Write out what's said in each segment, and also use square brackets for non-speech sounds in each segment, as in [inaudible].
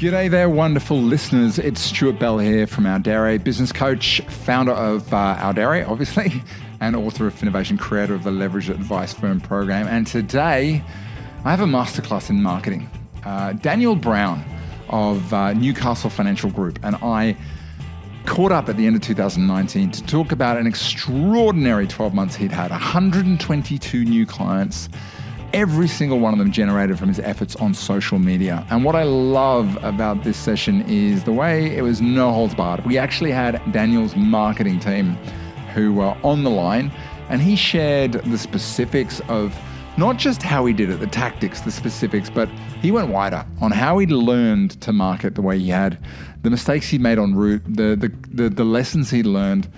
G'day there, wonderful listeners. It's Stuart Bell here from Audere, business coach, founder of uh, Audere, obviously, [laughs] and author of Innovation, creator of the Leverage Advice Firm program. And today, I have a masterclass in marketing. Uh, Daniel Brown of uh, Newcastle Financial Group and I caught up at the end of 2019 to talk about an extraordinary 12 months he'd had 122 new clients every single one of them generated from his efforts on social media. And what I love about this session is the way it was no holds barred. We actually had Daniel's marketing team who were on the line, and he shared the specifics of not just how he did it, the tactics, the specifics, but he went wider on how he'd learned to market the way he had, the mistakes he made en route, the the the, the lessons he'd learned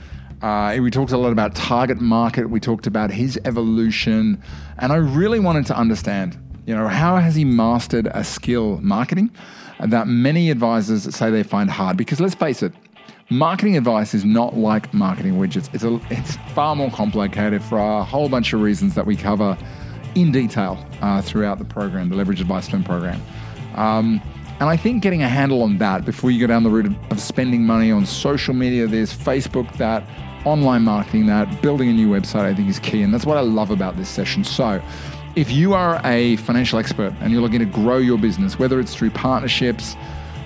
uh, we talked a lot about target market. We talked about his evolution, and I really wanted to understand, you know, how has he mastered a skill, marketing, that many advisors say they find hard. Because let's face it, marketing advice is not like marketing widgets. It's a, it's far more complicated for a whole bunch of reasons that we cover in detail uh, throughout the program, the Leverage Advice Spend program. Um, and I think getting a handle on that before you go down the route of spending money on social media, there's Facebook, that online marketing that, building a new website, I think is key. And that's what I love about this session. So, if you are a financial expert and you're looking to grow your business, whether it's through partnerships,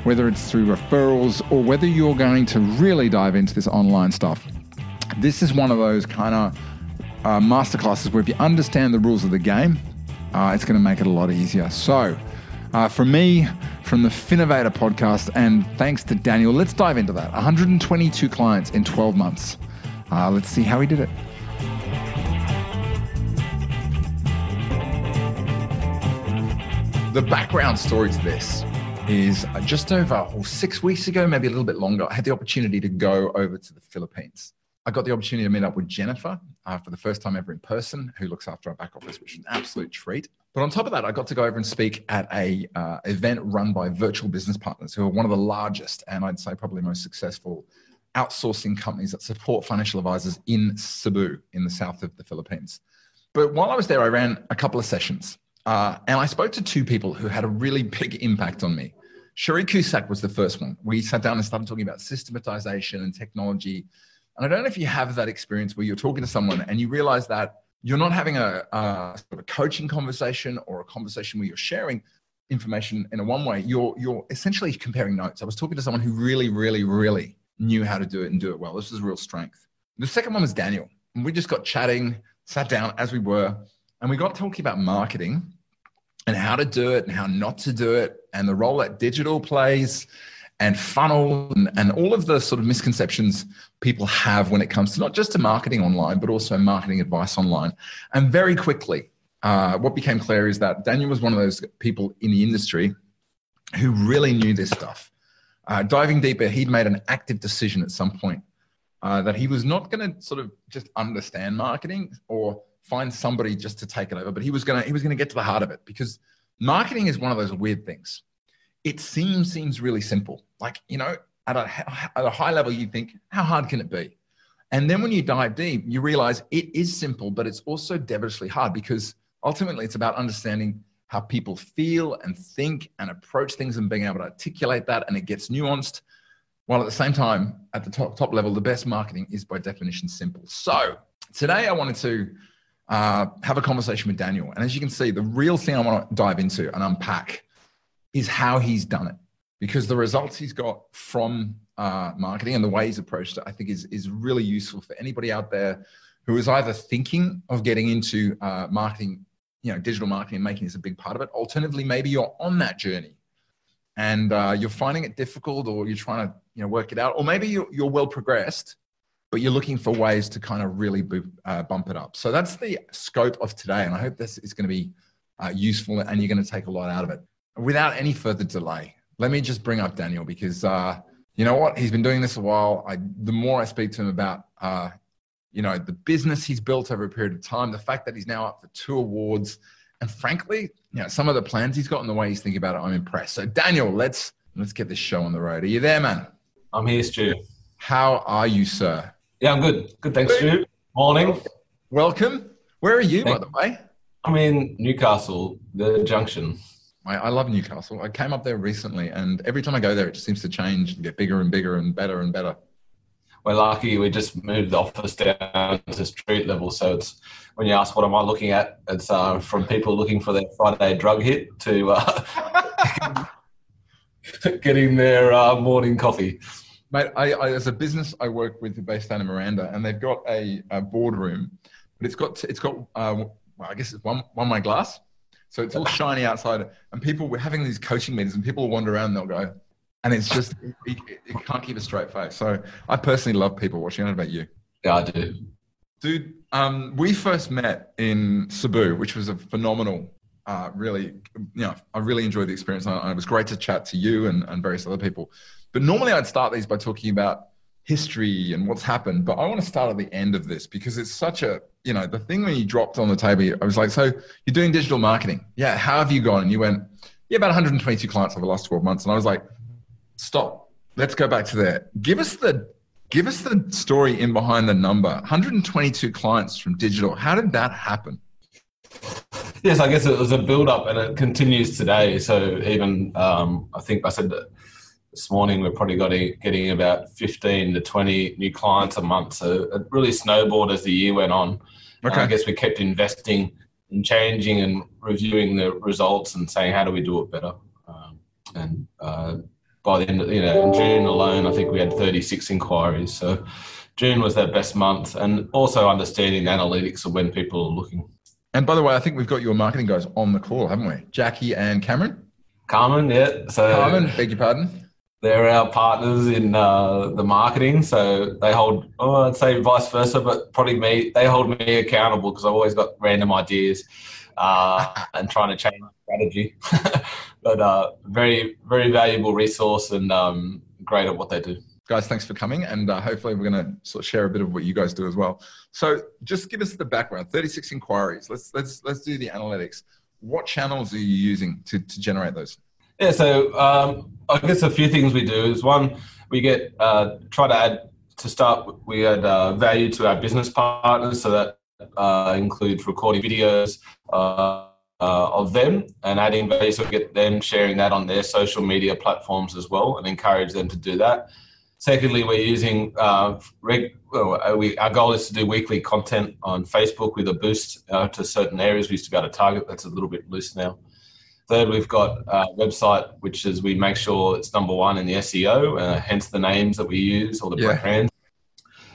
whether it's through referrals, or whether you're going to really dive into this online stuff, this is one of those kind of uh, masterclasses where if you understand the rules of the game, uh, it's going to make it a lot easier. So, uh, from me, from the Finnovator podcast, and thanks to Daniel, let's dive into that. 122 clients in 12 months. Uh, let's see how he did it. The background story to this is just over oh, six weeks ago, maybe a little bit longer, I had the opportunity to go over to the Philippines. I got the opportunity to meet up with Jennifer uh, for the first time ever in person, who looks after our back office, which is an absolute treat. But on top of that, I got to go over and speak at a uh, event run by Virtual Business Partners, who are one of the largest and I'd say probably most successful outsourcing companies that support financial advisors in Cebu, in the south of the Philippines. But while I was there, I ran a couple of sessions uh, and I spoke to two people who had a really big impact on me. Sherry Cusack was the first one. We sat down and started talking about systematization and technology. And I don't know if you have that experience where you're talking to someone and you realize that you're not having a, a sort of a coaching conversation or a conversation where you're sharing information in a one way. You're you're essentially comparing notes. I was talking to someone who really, really, really knew how to do it and do it well. This was real strength. The second one was Daniel. And we just got chatting, sat down as we were, and we got talking about marketing and how to do it and how not to do it and the role that digital plays and funnel and, and all of the sort of misconceptions people have when it comes to not just to marketing online, but also marketing advice online. And very quickly, uh, what became clear is that Daniel was one of those people in the industry who really knew this stuff. Uh, diving deeper, he'd made an active decision at some point uh, that he was not going to sort of just understand marketing or find somebody just to take it over, but he was going to he was going to get to the heart of it because marketing is one of those weird things. It seems seems really simple, like you know, at a at a high level, you think, how hard can it be? And then when you dive deep, you realize it is simple, but it's also devilishly hard because ultimately it's about understanding how people feel and think and approach things and being able to articulate that and it gets nuanced while at the same time at the top top level the best marketing is by definition simple. So today i wanted to uh, have a conversation with daniel and as you can see the real thing i want to dive into and unpack is how he's done it because the results he's got from uh, marketing and the way he's approached it i think is, is really useful for anybody out there who is either thinking of getting into uh, marketing you know digital marketing and making is a big part of it. Alternatively maybe you're on that journey and uh, you're finding it difficult or you're trying to you know work it out or maybe you're, you're well progressed but you're looking for ways to kind of really uh, bump it up. So that's the scope of today and i hope this is going to be uh, useful and you're going to take a lot out of it. Without any further delay let me just bring up daniel because uh, you know what? He's been doing this a while. I, the more i speak to him about uh, you know, the business he's built over a period of time, the fact that he's now up for two awards, and frankly, you know, some of the plans he's got and the way he's thinking about it, I'm impressed. So Daniel, let's let's get this show on the road. Are you there, man? I'm here, Stu. How are you, sir? Yeah, I'm good. Good, thanks, Stu. Morning. Welcome. Where are you, Thank by the way? I'm in Newcastle, the junction. I, I love Newcastle. I came up there recently, and every time I go there, it just seems to change and get bigger and bigger and better and better. We're lucky we just moved the office down to street level, so it's when you ask what am I looking at, it's uh, from people looking for their Friday drug hit to uh, [laughs] getting their uh, morning coffee. Mate, I, I, as a business I work with based down in Miranda, and they've got a, a boardroom, but it's got it's got uh, well, I guess it's one one way glass, so it's all [laughs] shiny outside, and people were having these coaching meetings, and people will wander around, and they'll go, and it's just you, you can't keep a straight face. So I personally love people watching. I don't know about you. Yeah, I do. Dude, um, we first met in Cebu, which was a phenomenal, uh, really, you know, I really enjoyed the experience. And it was great to chat to you and, and various other people. But normally I'd start these by talking about history and what's happened. But I want to start at the end of this because it's such a, you know, the thing when you dropped on the table, I was like, so you're doing digital marketing. Yeah. How have you gone? And you went, yeah, about 122 clients over the last 12 months. And I was like, stop. Let's go back to there. Give us the give us the story in behind the number. 122 clients from digital. How did that happen? Yes, I guess it was a build up and it continues today. So even um, I think I said that this morning we're probably getting, getting about 15 to 20 new clients a month. So it really snowballed as the year went on. Okay. I guess we kept investing and changing and reviewing the results and saying how do we do it better. Um, and uh, by the end of, you know, in June alone, I think we had 36 inquiries. So June was their best month and also understanding analytics of when people are looking. And by the way, I think we've got your marketing guys on the call, haven't we? Jackie and Cameron? Carmen, yeah. So Carmen, beg your pardon. They're our partners in uh, the marketing, so they hold. Oh, I'd say vice versa, but probably me. They hold me accountable because I've always got random ideas uh, and trying to change strategy. [laughs] but uh, very, very valuable resource and um, great at what they do. Guys, thanks for coming, and uh, hopefully we're going to sort of share a bit of what you guys do as well. So, just give us the background. Thirty-six inquiries. Let's let's let's do the analytics. What channels are you using to to generate those? Yeah, so um, I guess a few things we do is one, we get uh, try to add to start. We add uh, value to our business partners, so that uh, includes recording videos, uh, of them and adding value so get them sharing that on their social media platforms as well and encourage them to do that. Secondly, we're using uh, reg- well, uh, we, our goal is to do weekly content on Facebook with a boost uh, to certain areas. We used to be able to target. That's a little bit loose now. Third, we've got a website, which is we make sure it's number one in the SEO, uh, hence the names that we use or the yeah. brands.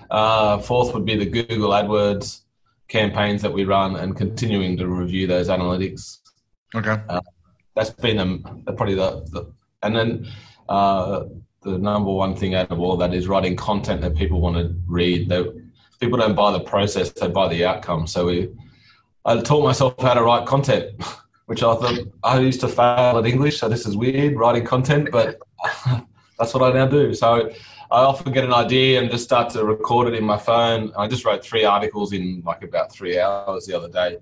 Uh, fourth would be the Google AdWords campaigns that we run and continuing to review those analytics. Okay. Uh, that's been um, probably the, the, and then uh, the number one thing out of all that is writing content that people want to read. They, people don't buy the process; they buy the outcome. So we, I taught myself how to write content, [laughs] which I thought I used to fail at English. So this is weird writing content, but [laughs] that's what I now do. So I often get an idea and just start to record it in my phone. I just wrote three articles in like about three hours the other day,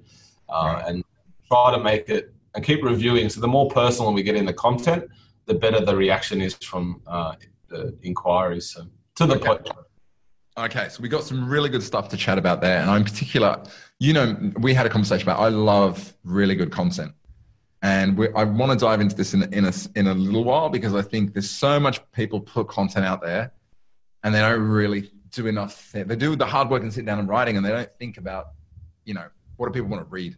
uh, right. and try to make it and keep reviewing. So the more personal we get in the content, the better the reaction is from uh, the inquiries. So to the okay. point. Okay, so we got some really good stuff to chat about there, and in particular, you know, we had a conversation about I love really good content, and we, I want to dive into this in in a in a little while because I think there's so much people put content out there and they don't really do enough. They do the hard work and sit down and writing, and they don't think about, you know, what do people want to read.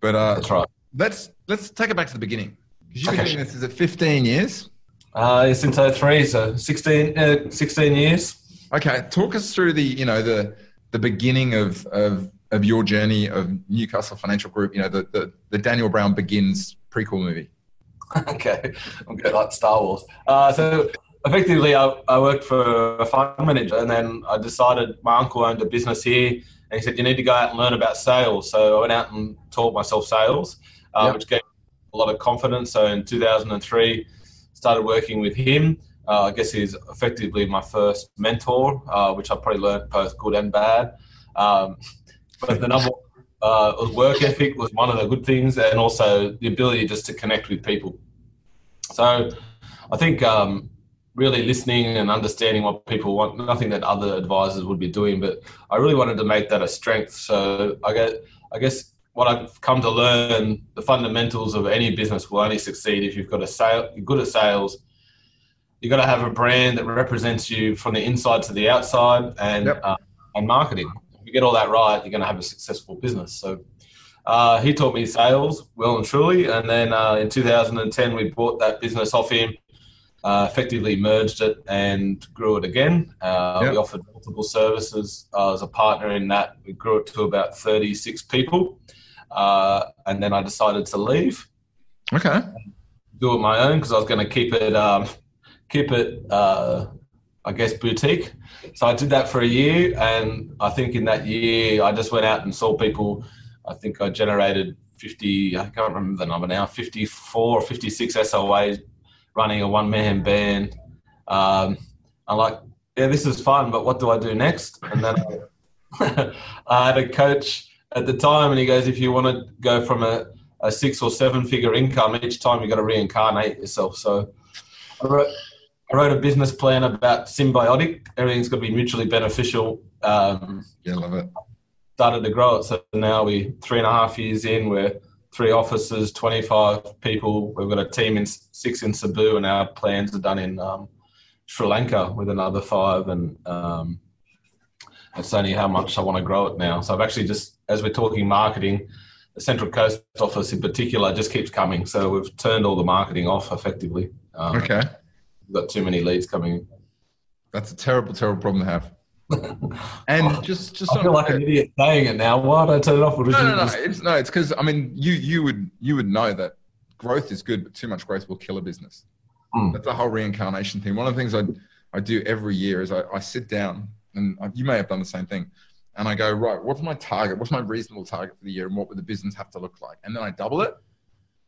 But uh, that's right. Let's let's take it back to the beginning because you've been doing this. Is it 15 years? Uh, since 03, so 16, uh, 16 years. Okay, talk us through the you know the the beginning of of of your journey of Newcastle Financial Group. You know the the, the Daniel Brown Begins prequel movie. [laughs] okay, I'm good like Star Wars. Uh, so effectively, I, I worked for a fund manager, and then I decided my uncle owned a business here, and he said you need to go out and learn about sales. So I went out and taught myself sales, uh, yep. which gave a lot of confidence. So in 2003, started working with him. Uh, I guess he's effectively my first mentor, uh, which I probably learned both good and bad. Um, but the number uh, work ethic was one of the good things, and also the ability just to connect with people. So I think um, really listening and understanding what people want. Nothing that other advisors would be doing, but I really wanted to make that a strength. So I get, I guess, what I've come to learn, the fundamentals of any business will only succeed if you've got a sale, you're good at sales. You've got to have a brand that represents you from the inside to the outside, and yep. uh, and marketing. If you get all that right, you're going to have a successful business. So uh, he taught me sales well and truly, and then uh, in 2010 we bought that business off him. Uh, effectively merged it and grew it again. Uh, yep. We offered multiple services uh, as a partner in that. We grew it to about 36 people. Uh, and then I decided to leave. Okay. Do it my own because I was going to keep it, um, keep it, uh, I guess, boutique. So I did that for a year, and I think in that year I just went out and saw people. I think I generated 50. I can't remember the number now. 54 or 56 SOAs running a one-man band. Um, I'm like, yeah, this is fun, but what do I do next? And then I, [laughs] I had a coach at the time, and he goes, if you want to go from a, a six or seven figure income each time, you've got to reincarnate yourself. So I wrote, I wrote a business plan about symbiotic. Everything's got to be mutually beneficial. Um, yeah, love it. Started to grow it. So now we're three and a half years in. We're three offices, 25 people. We've got a team in six in Cebu, and our plans are done in um, Sri Lanka with another five. And um, it's only how much I want to grow it now. So I've actually just, as we're talking marketing, the Central Coast office in particular just keeps coming. So we've turned all the marketing off effectively. Um, okay. We've got too many leads coming in. That's a terrible, terrible problem to have. [laughs] and just, just I feel like an idiot saying it now. Why did I turn it off? no, no, no. It's no. It's because I mean, you you would you would know that growth is good, but too much growth will kill a business. Mm. That's the whole reincarnation thing. One of the things I I do every year is I, I sit down and you may have done the same thing. And I go, right, what's my target? What's my reasonable target for the year? And what would the business have to look like? And then I double it.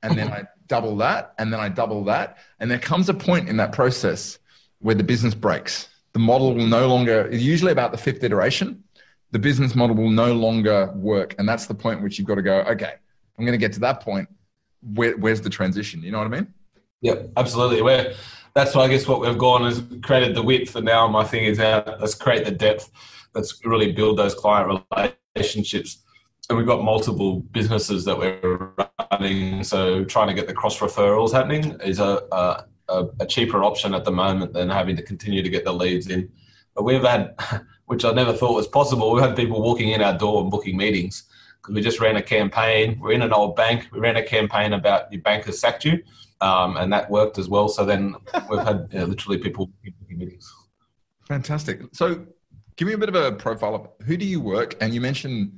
And then I [laughs] double that. And then I double that. And there comes a point in that process where the business breaks. The model will no longer, usually about the fifth iteration, the business model will no longer work. And that's the point in which you've got to go, okay, I'm going to get to that point. Where, where's the transition? You know what I mean? Yep, absolutely. Where that's why I guess what we've gone is created the width, and now my thing is out. Let's create the depth. Let's really build those client relationships. And we've got multiple businesses that we're running, so trying to get the cross referrals happening is a, a, a cheaper option at the moment than having to continue to get the leads in. But we've had, [laughs] which I never thought was possible, we've had people walking in our door and booking meetings because we just ran a campaign. We're in an old bank. We ran a campaign about your bank has sacked you um, and that worked as well. So then we've had you know, literally people booking meetings. Fantastic. So give me a bit of a profile of who do you work? And you mentioned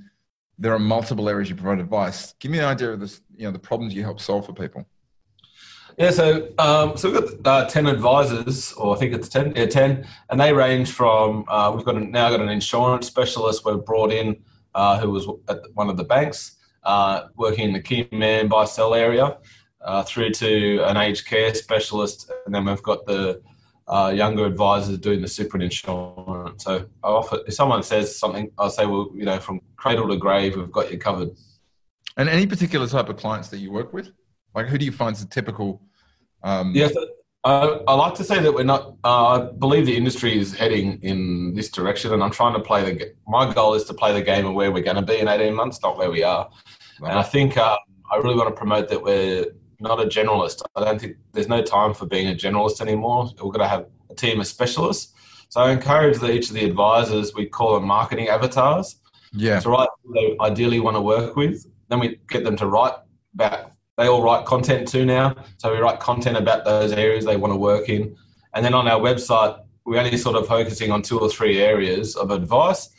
there are multiple areas you provide advice. Give me an idea of this, you know, the problems you help solve for people. Yeah, so um, so we've got uh, ten advisors, or I think it's ten, yeah, ten, and they range from uh, we've got a, now got an insurance specialist we've brought in uh, who was at one of the banks uh, working in the key man buy sell area uh, through to an aged care specialist, and then we've got the uh, younger advisors doing the super insurance. So I offer if someone says something, I'll say, well, you know, from cradle to grave, we've got you covered. And any particular type of clients that you work with, like who do you find is a typical? Um... Yes, uh, I like to say that we're not. Uh, I believe the industry is heading in this direction, and I'm trying to play the. My goal is to play the game of where we're going to be in 18 months, not where we are. Right. And I think uh, I really want to promote that we're not a generalist. I don't think there's no time for being a generalist anymore. We're going to have a team of specialists. So I encourage that each of the advisors, we call them marketing avatars. Yeah. To write they ideally want to work with. Then we get them to write about, they all write content too now. So we write content about those areas they want to work in. And then on our website, we're only sort of focusing on two or three areas of advice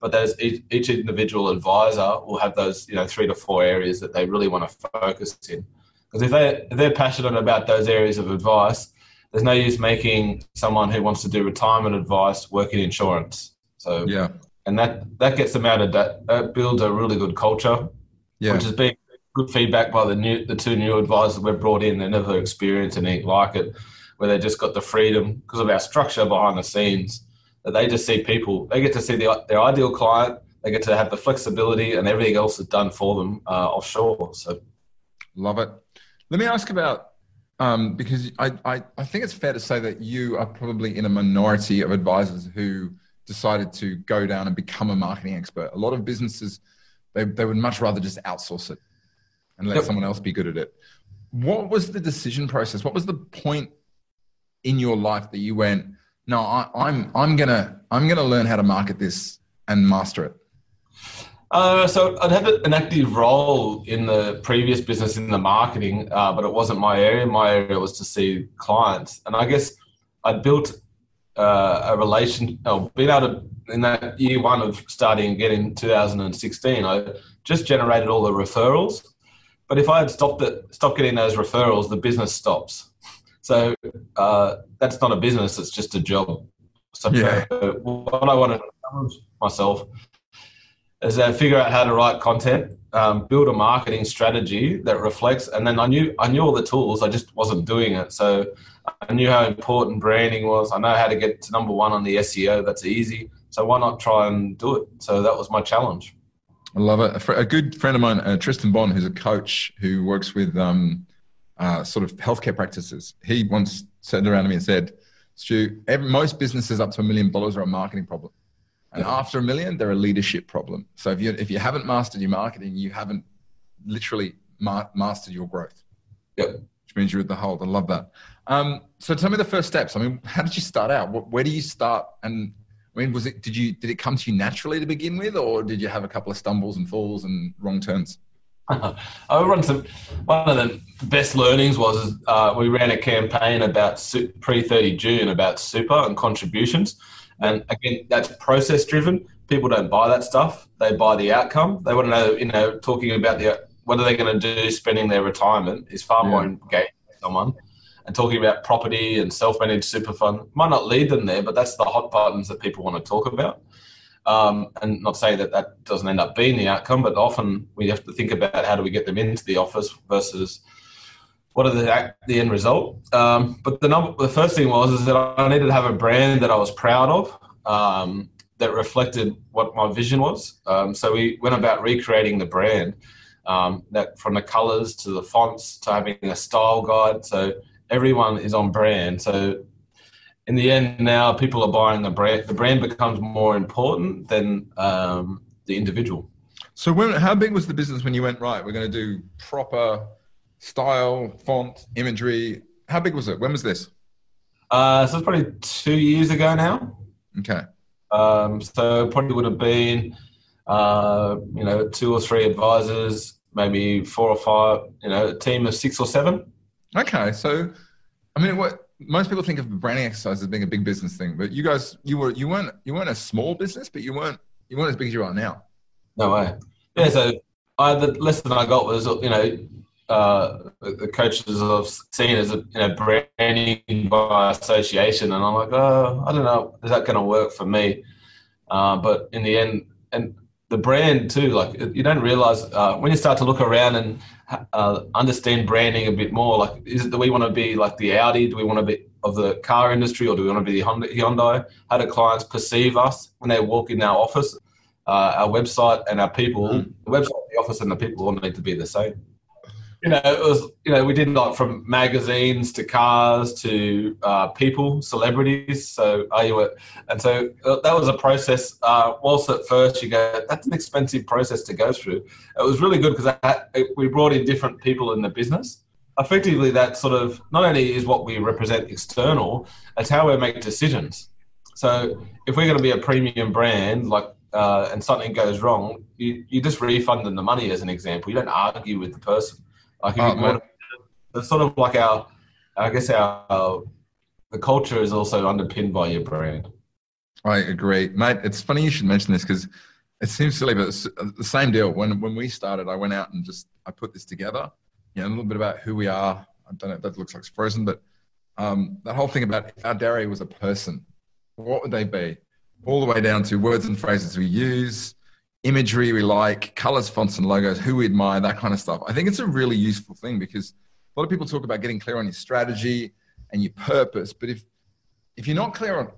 but there's each, each, individual advisor will have those you know three to four areas that they really want to focus in because if they if they're passionate about those areas of advice, there's no use making someone who wants to do retirement advice work in insurance. So yeah, and that that gets them out of that. That builds a really good culture, yeah. which has been good feedback by the new the two new advisors we've brought in. They never experienced anything like it, where they just got the freedom because of our structure behind the scenes that they just see people. They get to see the, their ideal client. They get to have the flexibility, and everything else is done for them uh, offshore. So, love it. Let me ask about um, because I, I, I think it's fair to say that you are probably in a minority of advisors who decided to go down and become a marketing expert. A lot of businesses They, they would much rather just outsource it and let yep. someone else be good at it. What was the decision process? What was the point in your life that you went, no, I, I'm I'm gonna I'm gonna learn how to market this and master it? Uh, so I'd had an active role in the previous business in the marketing, uh, but it wasn't my area. My area was to see clients, and I guess I built uh, a relation. Oh, being able to in that year one of starting again in 2016, I just generated all the referrals. But if I had stopped it, stopped getting those referrals, the business stops. So uh, that's not a business; it's just a job. So yeah. what I wanted to challenge myself is to figure out how to write content, um, build a marketing strategy that reflects, and then I knew I knew all the tools. I just wasn't doing it. So I knew how important branding was. I know how to get to number one on the SEO. That's easy. So why not try and do it? So that was my challenge. I love it. A good friend of mine, uh, Tristan Bond, who's a coach who works with um, uh, sort of healthcare practices, he once turned around to me and said, Stu, every, most businesses up to a million dollars are a marketing problem. And after a million, they're a leadership problem. So if you if you haven't mastered your marketing, you haven't literally ma- mastered your growth. Yep. Which means you're at the hold. I love that. Um, so tell me the first steps. I mean, how did you start out? Where do you start? And I mean, was it did you did it come to you naturally to begin with, or did you have a couple of stumbles and falls and wrong turns? [laughs] I run some. One of the best learnings was uh, we ran a campaign about pre thirty June about super and contributions and again, that's process driven. People don't buy that stuff. They buy the outcome. They want to know, you know, talking about the what are they going to do spending their retirement is far yeah. more engaging someone. And talking about property and self-managed super fund might not lead them there, but that's the hot buttons that people want to talk about. Um, and not say that that doesn't end up being the outcome, but often we have to think about how do we get them into the office versus what are the the end result. Um, but the number, the first thing was is that I needed to have a brand that I was proud of. Um, that reflected what my vision was. Um, so we went about recreating the brand, um, that from the colors to the fonts to having a style guide. So everyone is on brand. So in the end, now people are buying the brand. The brand becomes more important than um, the individual. So when, how big was the business when you went right? We're going to do proper style, font, imagery. How big was it? When was this? Uh, so it's probably two years ago now. Okay. Um, so probably would have been, uh, you know, two or three advisors, maybe four or five, you know, a team of six or seven. Okay. So, I mean, what most people think of branding exercise as being a big business thing, but you guys, you were, you weren't, you weren't a small business, but you weren't, you weren't as big as you are now. No way. Yeah. So I, the lesson I got was, you know, uh, the coaches I've seen as a you know, branding by association, and I'm like, oh, I don't know, is that going to work for me? Uh, but in the end, and the brand too, like you don't realize uh, when you start to look around and uh, understand branding a bit more. Like, is it that we want to be like the Audi? Do we want to be of the car industry, or do we want to be the Hyundai? How do clients perceive us when they walk in our office? Uh, our website and our people, mm. the website, the office, and the people all need to be the same you know, it was you know we did like from magazines to cars to uh, people, celebrities. So are you? And so uh, that was a process. Uh, whilst at first you go, that's an expensive process to go through. It was really good because we brought in different people in the business. Effectively, that sort of not only is what we represent external, it's how we make decisions. So if we're going to be a premium brand, like uh, and something goes wrong, you, you just refund them the money as an example. You don't argue with the person. Like oh, it's sort of like our, I guess our, our, the culture is also underpinned by your brand. I agree, mate. It's funny you should mention this because it seems silly, but it's the same deal. When when we started, I went out and just I put this together. You know, a little bit about who we are. I don't know if that looks like it's frozen, but um, that whole thing about Audere was a person, what would they be? All the way down to words and phrases we use, imagery we like, colors, fonts, and logos, who we admire, that kind of stuff. I think it's a really useful thing because a lot of people talk about getting clear on your strategy and your purpose, but if if you're not clear on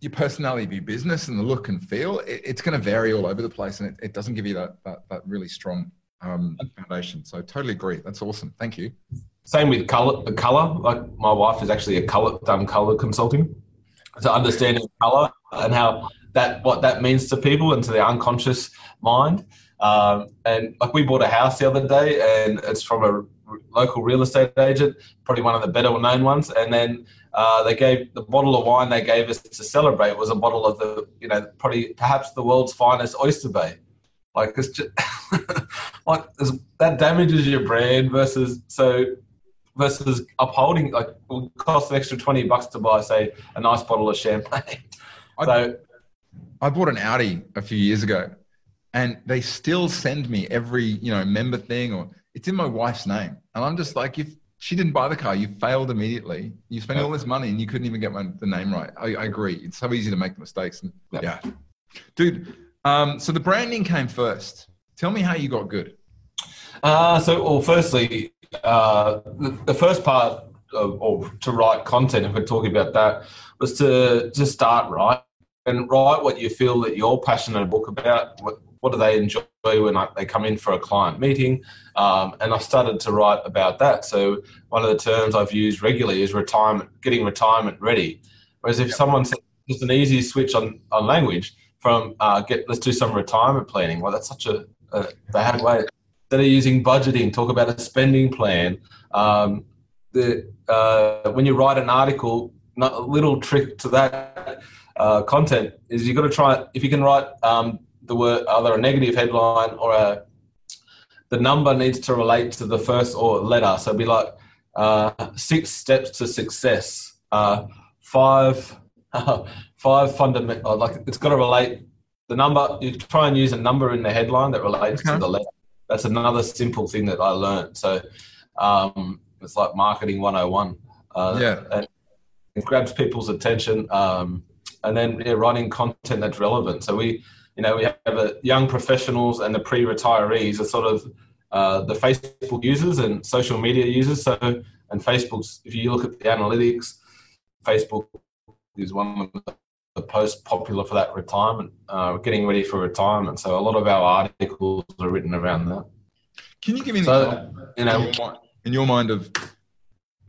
your personality of your business and the look and feel, it, it's going to vary all over the place, and it, it doesn't give you that that, that really strong um, foundation. So totally agree. That's awesome. Thank you. Same with color. Color, like my wife is actually a color done color consulting, so understanding color and how that what that means to people and to their unconscious mind. Um, and like we bought a house the other day, and it's from a local real estate agent, probably one of the better known ones. And then uh, they gave the bottle of wine they gave us to celebrate was a bottle of the, you know, probably perhaps the world's finest Oyster Bay. Like it's just [laughs] like that damages your brand versus so versus upholding like will cost an extra twenty bucks to buy say a nice bottle of champagne. [laughs] So I bought an Audi a few years ago, and they still send me every you know member thing or it's in my wife's name, and I'm just like if she didn't buy the car, you failed immediately. You spent all this money and you couldn't even get my, the name right. I, I, agree. It's so easy to make mistakes. And, yeah, dude. Um, so the branding came first. Tell me how you got good. Uh, so, well, firstly, uh, the, the, first part of, or to write content, if we're talking about that, was to to start right and write what you feel that you're passionate about. What, what do they enjoy when I, they come in for a client meeting? Um, and I started to write about that. So one of the terms I've used regularly is retirement, getting retirement ready. Whereas if yep. someone says just an easy switch on, on language from uh, get let's do some retirement planning. Well, that's such a, a bad way. Instead of using budgeting, talk about a spending plan. Um, the uh, when you write an article, not a little trick to that uh, content is you've got to try if you can write um, the word either a negative headline or a the number needs to relate to the first or letter. So be like uh, six steps to success, uh, five [laughs] five fundamental. Like it's got to relate. The number you try and use a number in the headline that relates okay. to the letter. That's another simple thing that I learned. So um, it's like marketing 101. Uh, yeah. And it grabs people's attention. Um, and then yeah, writing content that's relevant. So we you know, we have the young professionals and the pre-retirees are sort of uh, the Facebook users and social media users. So, and Facebook's, if you look at the analytics, Facebook is one of the most popular for that retirement, uh, getting ready for retirement. So a lot of our articles are written around that. Can you give me an so, example, you know, in your mind of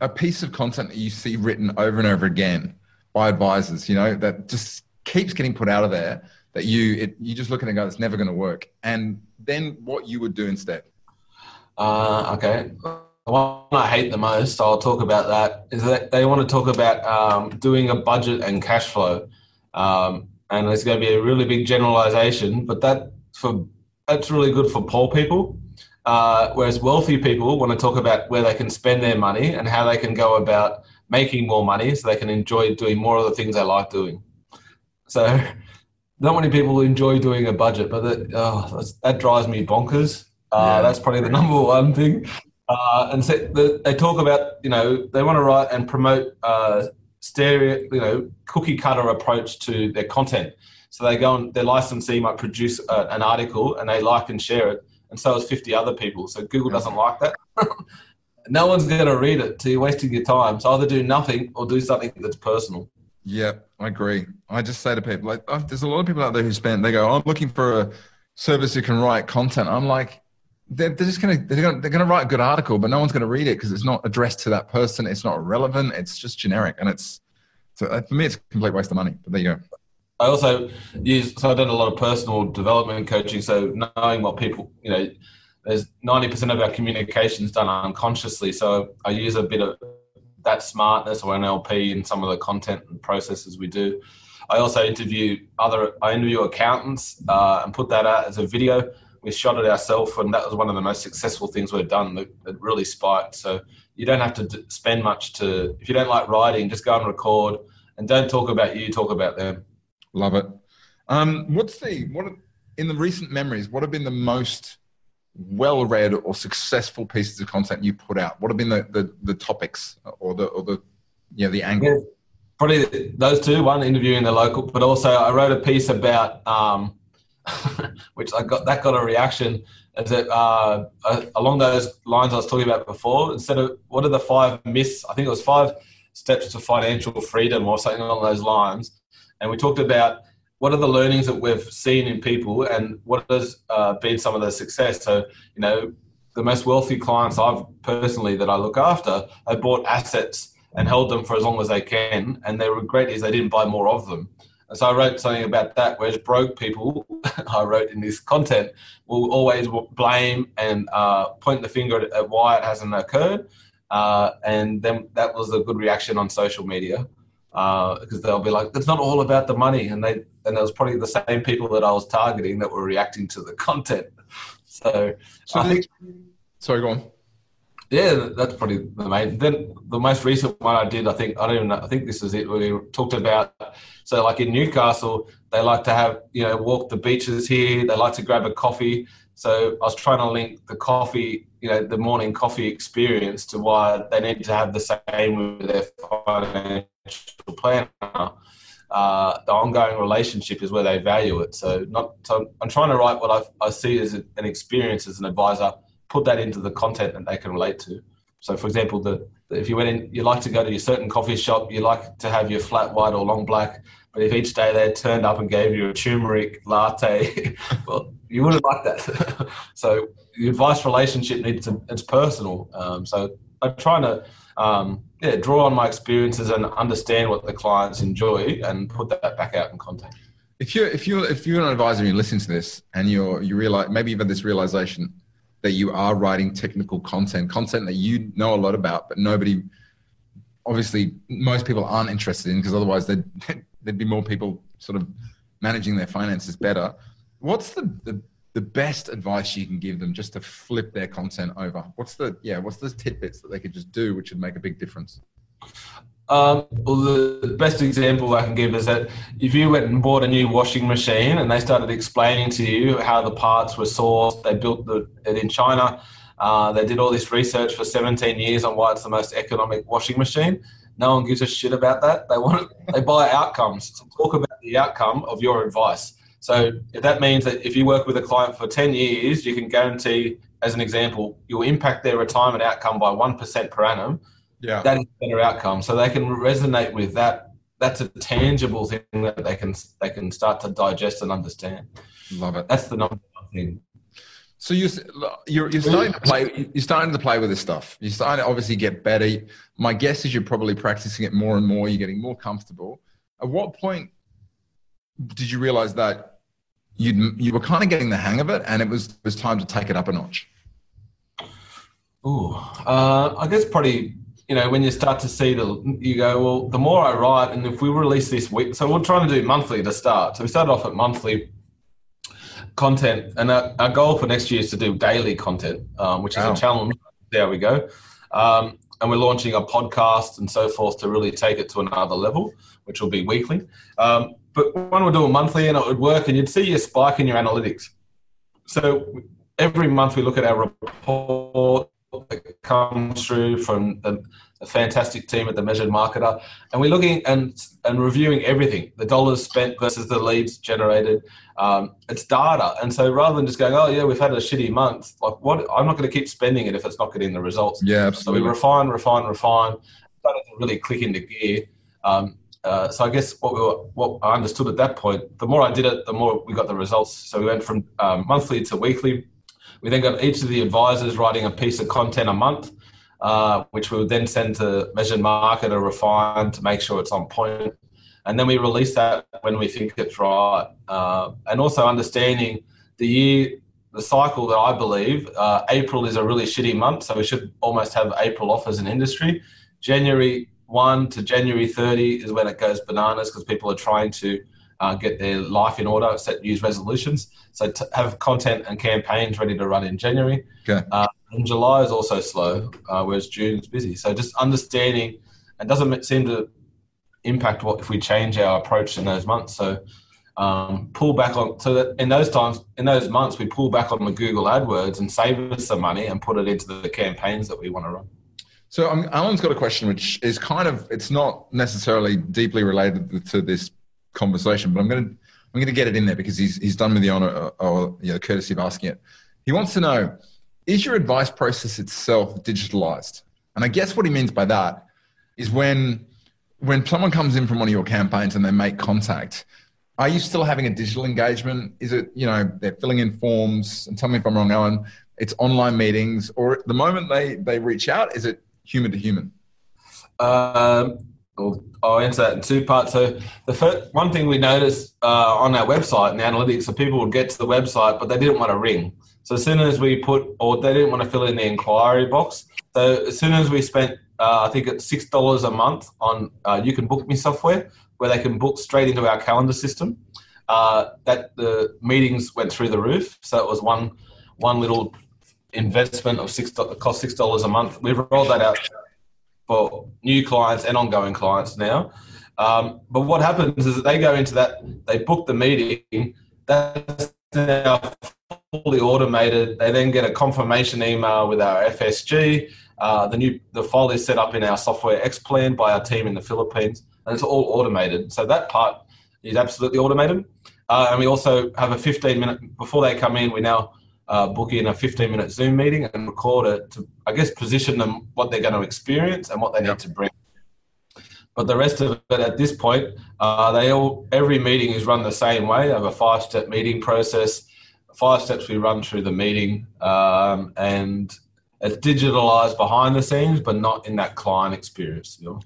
a piece of content that you see written over and over again by advisors, you know, that just keeps getting put out of there that you it, you just look at it and go, it's never going to work. And then what you would do instead? Uh, okay. The one I hate the most, I'll talk about that, is that they want to talk about um, doing a budget and cash flow. Um, and it's going to be a really big generalization, but that for that's really good for poor people. Uh, whereas wealthy people want to talk about where they can spend their money and how they can go about making more money so they can enjoy doing more of the things they like doing. So [laughs] not many people enjoy doing a budget, but that, oh, that drives me bonkers. Uh, yeah. That's probably the [laughs] number one thing. Uh, and so the, they talk about, you know, they want to write and promote uh, stereo, you know, cookie cutter approach to their content. So they go and their licensee might produce a, uh, an article and they like and share it, and so does 50 other people. So Google doesn't like that. [laughs] no one's going to read it, so you're wasting your time. So either do nothing or do something that's personal. Yeah, I agree. I just say to people, like, oh, there's a lot of people out there who spend, they go, oh, I'm looking for a service who can write content. I'm like, they're, they're just going to, they're going to, they're write a good article, but no one's going to read it because it's not addressed to that person. It's not relevant. It's just generic. And it's, so uh, for me, it's a complete waste of money, but there you go. I also use, so I've done a lot of personal development coaching. So knowing what people, you know, there's 90% of our communication is done unconsciously. So I use a bit of that smartness or NLP in some of the content and processes we do. I also interview other, I interview accountants uh, and put that out as a video. We shot it ourselves, and that was one of the most successful things we've done that really spiked. So you don't have to spend much to, if you don't like writing, just go and record and don't talk about you, talk about them. Love it. Um, what's the, what, in the recent memories, what have been the most well read or successful pieces of content you put out? What have been the, the, the topics or the, or the, yeah, the angle? Yeah, probably those two, one interviewing the local, but also I wrote a piece about, um, [laughs] which I got, that got a reaction is that uh, along those lines I was talking about before, instead of what are the five myths, I think it was five steps to financial freedom or something along those lines. And we talked about what are the learnings that we've seen in people and what has uh, been some of the success so you know the most wealthy clients i've personally that i look after they bought assets and held them for as long as they can and their regret is they didn't buy more of them And so I wrote something about that. Whereas broke people, [laughs] I wrote in this content, will always blame and uh, point the finger at, why it hasn't occurred. Uh, and then that was a good reaction on social media because uh, they'll be like, "It's not all about the money," and they and it was probably the same people that I was targeting that were reacting to the content. So, so I think. Sorry, go on. Yeah, that's probably the main. Then the most recent one I did, I think I don't even know. I think this is it. We talked about so like in Newcastle, they like to have you know walk the beaches here. They like to grab a coffee. So I was trying to link the coffee, you know, the morning coffee experience to why they need to have the same with their financial planner. Uh, the ongoing relationship is where they value it. So not. So I'm trying to write what I, I see as an experience as an advisor put that into the content that they can relate to. So, for example, the, if you went in, you like to go to your certain coffee shop, you like to have your flat white or long black, but if each day they turned up and gave you a turmeric latte, [laughs] well, you wouldn't like that. [laughs] so, the advice relationship needs to, it's personal. Um, so, I'm trying to um, yeah, draw on my experiences and understand what the clients enjoy and put that back out in content. If you're if you if you're an advisor and you listen to this and you're you realize maybe you've had this realization that you are writing technical content, content that you know a lot about, but nobody, obviously, most people aren't interested in because otherwise there'd, [laughs] there'd be more people sort of managing their finances better. What's the, the, the best advice you can give them just to flip their content over? What's the, yeah, what's the tidbits that they could just do which would make a big difference? Um, well, the best example I can give is that if you went and bought a new washing machine and they started explaining to you how the parts were sourced, they built the, it in China, uh, they did all this research for 17 years on why it's the most economic washing machine. No one gives a shit about that. They want they buy outcomes. So talk about the outcome of your advice. So if that means that if you work with a client for 10 years, you can guarantee, as an example, you'll impact their retirement outcome by 1% per annum yeah. that is a better outcome. So they can resonate with that. That's a tangible thing that they can they can start to digest and understand. Love it. That's the number one thing. So you you're you're starting to play you're starting to play with this stuff. You're starting to obviously get better. My guess is you're probably practicing it more and more. You're getting more comfortable. At what point did you realize that you you were kind of getting the hang of it, and it was it was time to take it up a notch? Oh, uh, I guess probably you know, when you start to see the, you go, well, the more I write, and if we release this week, so we're trying to do monthly to start. So we started off at monthly content, and our, our goal for next year is to do daily content, um, which is wow. a challenge. There we go. Um, and we're launching a podcast and so forth to really take it to another level, which will be weekly. Um, but when we're doing monthly, and it would work, and you'd see a spike in your analytics. So every month we look at our report that comes through from the, the, fantastic team at the Measured Marketer, and we're looking and and reviewing everything: the dollars spent versus the leads generated. Um, it's data, and so rather than just going, "Oh yeah, we've had a shitty month," like what? I'm not going to keep spending it if it's not getting the results. Yeah, absolutely. So we refine, refine, refine, started to really click into gear. Um, uh, so I guess what we were, what I understood at that point, the more I did it, the more we got the results. So we went from um, monthly to weekly we then got each of the advisors writing a piece of content a month, uh, which we would then send to Measured Marketer refine to make sure it's on point. And then we release that when we think it's right. Uh, and also understanding the year, the cycle that I believe, uh, April is a really shitty month, so we should almost have April off as an industry. January 1 to January 30 is when it goes bananas because people are trying to uh, get their life in order, set Use resolutions. So to have content and campaigns ready to run in January. Okay. Uh, and July is also slow, uh, whereas is busy. So just understanding, it doesn't seem to impact what if we change our approach in those months. So um, pull back on so that in those times, in those months, we pull back on the Google AdWords and save us some money and put it into the campaigns that we want to run. So um, Alan's got a question, which is kind of it's not necessarily deeply related to this conversation, but I'm going to I'm going to get it in there because he's he's done me the honor uh, or you know, courtesy of asking it. He wants to know: Is your advice process itself digitalized? And I guess what he means by that is when when someone comes in from one of your campaigns and they make contact, are you still having a digital engagement? Is it you know they're filling in forms? And tell me if I'm wrong, Alan. It's online meetings, or the moment they they reach out, is it human to human? Um, I'll, I'll answer that in two parts. So the first one thing we noticed uh, on our website and the analytics, so people would get to the website, but they didn't want to ring. So as soon as we put, or they didn't want to fill in the inquiry box. So as soon as we spent, uh, I think it's six dollars a month on uh, you can book me software, where they can book straight into our calendar system. Uh, that the meetings went through the roof. So it was one one little investment of six cost six dollars a month. We've rolled that out for new clients and ongoing clients now. Um, but what happens is that they go into that, they book the meeting. That's now fully automated. They then get a confirmation email with our FSG. Uh, the new the file is set up in our software Xplan by our team in the Philippines, and it's all automated. So that part is absolutely automated. Uh, and we also have a 15 minute before they come in. We now uh, book in a 15 minute Zoom meeting and record it to, I guess, position them what they're going to experience and what they need to bring. But the rest of it at this point, uh, they all every meeting is run the same way. They have a five step meeting process. Five steps we run through the meeting, um, and it's digitalized behind the scenes, but not in that client experience. You know?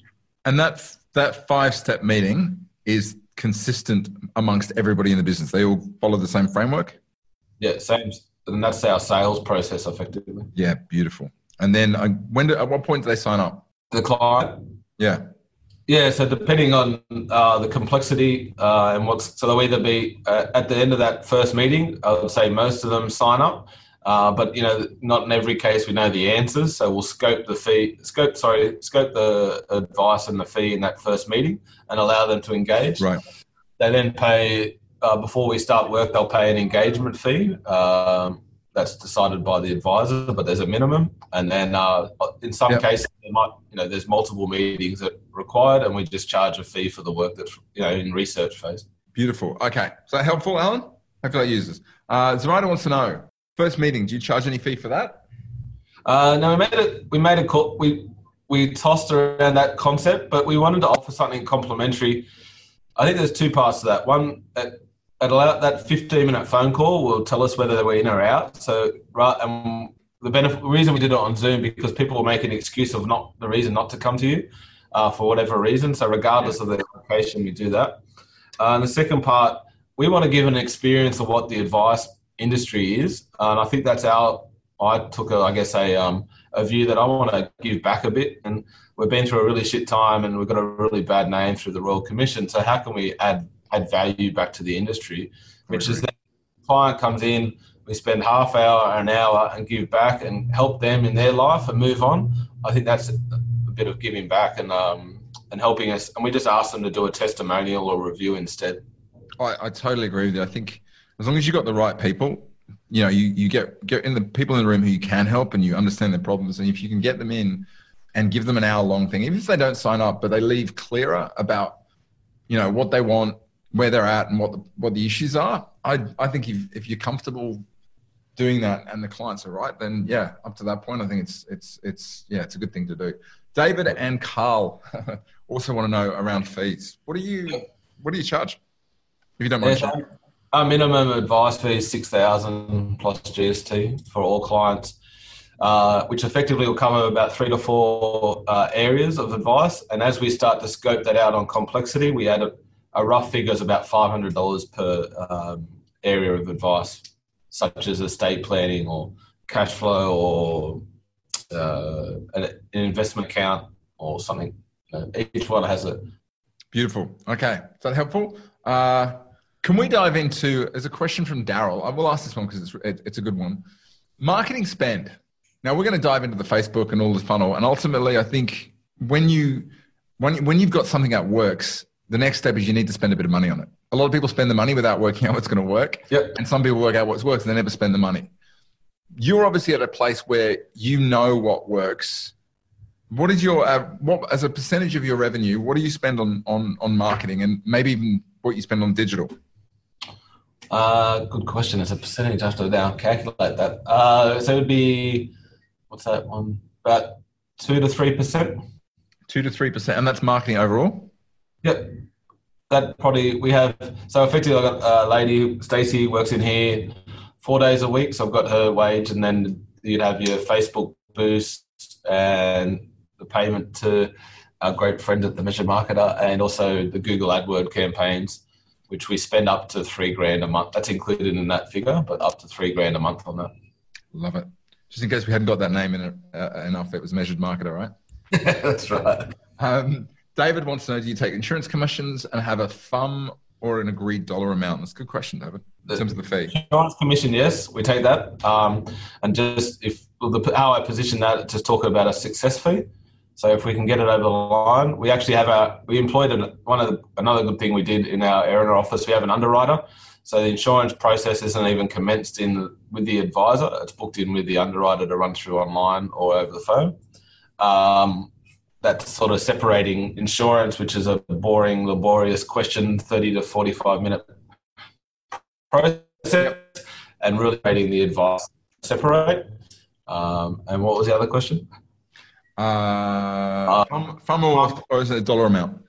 And that that five step meeting is consistent amongst everybody in the business. They all follow the same framework. Yeah, same and that's our sales process effectively. Yeah, beautiful. And then uh, when do, at what point do they sign up? The client. Yeah. Yeah, so depending on uh, the complexity uh, and what's so they'll either be uh, at the end of that first meeting. I would say most of them sign up, uh, but you know, not in every case we know the answers. So we'll scope the fee, scope sorry, scope the advice and the fee in that first meeting and allow them to engage. Right. They then pay uh, before we start work, they'll pay an engagement fee. Um, that's decided by the advisor, but there's a minimum. And then uh, in some yep. cases, there might, you know, there's multiple meetings that required, and we just charge a fee for the work that's, you know, in research phase. Beautiful. Okay. Is that helpful, Alan? Hopefully, I use this. Uh, Zoraida wants to know first meeting, do you charge any fee for that? Uh, no, we made it, we made a call, we, we tossed around that concept, but we wanted to offer something complimentary. I think there's two parts to that. One, it allow that 15 minute phone call will tell us whether we're in or out. So, right, and the benefit, reason we did it on Zoom because people will make an excuse of not the reason not to come to you uh, for whatever reason. So, regardless of the location, we do that. Uh, and the second part, we want to give an experience of what the advice industry is, and I think that's our. I took, a, I guess, a um, a view that I want to give back a bit, and we've been through a really shit time, and we've got a really bad name through the Royal Commission. So, how can we add add value back to the industry, which is that the client comes in, we spend half hour, an hour, and give back and help them in their life and move on. I think that's a, bit of giving back and um, and helping us. And we just ask them to do a testimonial or review instead. I, I totally agree with you. I think as long as you got the right people, you know, you, you get get in the people in the room who you can help and you understand their problems, and if you can get them in and give them an hour long thing, even if they don't sign up, but they leave clearer about you know what they want, where they're at and what the, what the issues are. I, I think if, if you're comfortable doing that and the clients are right, then yeah, up to that point, I think it's, it's, it's, yeah, it's a good thing to do. David and Carl [laughs] also want to know around fees. What do you, what do you charge? If you don't mind. Yeah, our minimum advice fee is 6000 plus GST for all clients. Uh, which effectively will cover about three to four uh, areas of advice. And as we start to scope that out on complexity, we add a rough figure is about five hundred dollars per um, area of advice, such as estate planning or cash flow or uh, an, investment account or something. each one has it. Beautiful. Okay, is that helpful? Uh, can we dive into? There's a question from Daryl. I will ask this one because it's it, it's a good one. Marketing spend. Now we're going to dive into the Facebook and all the funnel, and ultimately, I think when you when when you've got something that works, the next step is you need to spend a bit of money on it. A lot of people spend the money without working [laughs] out what's going to work. Yep. And some people work out what's works and they never spend the money. You're obviously at a place where you know what works. What is your uh, what as a percentage of your revenue? What do you spend on on on marketing and maybe even what you spend on digital? Uh, good question. As a percentage, I have to now calculate that. Uh, so it would be what's that one? About two to three percent. Two to three percent, and that's marketing overall. Yep. That probably we have. So effectively, I've got a lady, Stacey, works in here four days a week. So I've got her wage, and then you'd have your Facebook boost and the payment to our great friend at the Measured Marketer, and also the Google AdWord campaigns, which we spend up to three grand a month. That's included in that figure, but up to three grand a month on that. Love it. Just in case we hadn't got that name in it uh, enough, it was Measured Marketer, right? [laughs] That's right. Um, David wants to know: Do you take insurance commissions and have a thumb or an agreed dollar amount? That's a good question, David. In terms of the fee, insurance commission, yes, we take that. Um, and just if well, the, how I position that, just talk about a success fee. So if we can get it over the line, we actually have a we employed an, one of the, another good thing we did in our Erina office. We have an underwriter. So the insurance process isn't even commenced in with the advisor. It's booked in with the underwriter to run through online or over the phone. Um, that's sort of separating insurance, which is a boring, laborious question, 30 to 45 minute process, and really creating the advice separate. Um, and what was the other question? Uh, uh from, or, or is it a dollar amount?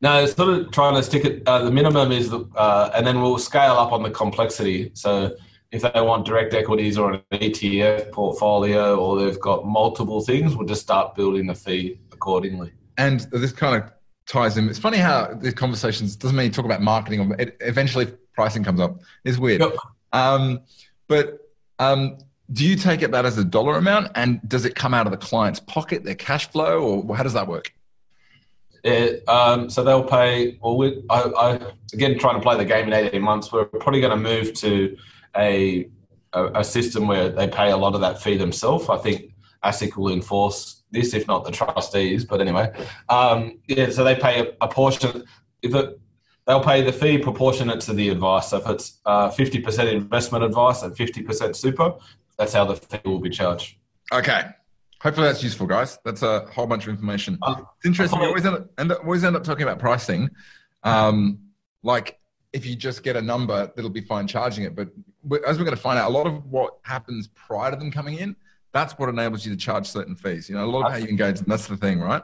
No, it's sort of trying to stick it. Uh, the minimum is, the, uh, and then we'll scale up on the complexity. So if they want direct equities or an ETF portfolio, or they've got multiple things, we'll just start building the fee accordingly. And this kind of ties in. It's funny how these conversations doesn't mean you talk about marketing. It, eventually, pricing comes up. It's weird. Yep. Um, but um, do you take it that as a dollar amount, and does it come out of the client's pocket, their cash flow, or how does that work? It, um, so they'll pay. Well, we, I, I, again trying to play the game in eighteen months. We're probably going to move to a, a, a system where they pay a lot of that fee themselves. I think ASIC will enforce this, if not the trustees. But anyway, um, yeah, so they pay a, a, portion. If it, they'll pay the fee proportionate to the advice. So if it's uh, fifty uh, percent investment advice and fifty percent super, that's how the fee will be charged. Okay. Hopefully that's useful, guys. That's a whole bunch of information. Uh, it's interesting. We always end up, end up, always end up talking about pricing. Um, like if you just get a number, that'll be fine charging it. But as we're going to find out, a lot of what happens prior to them coming in that's what enables you to charge certain fees. You know, a lot of how you engage. That's the thing, right?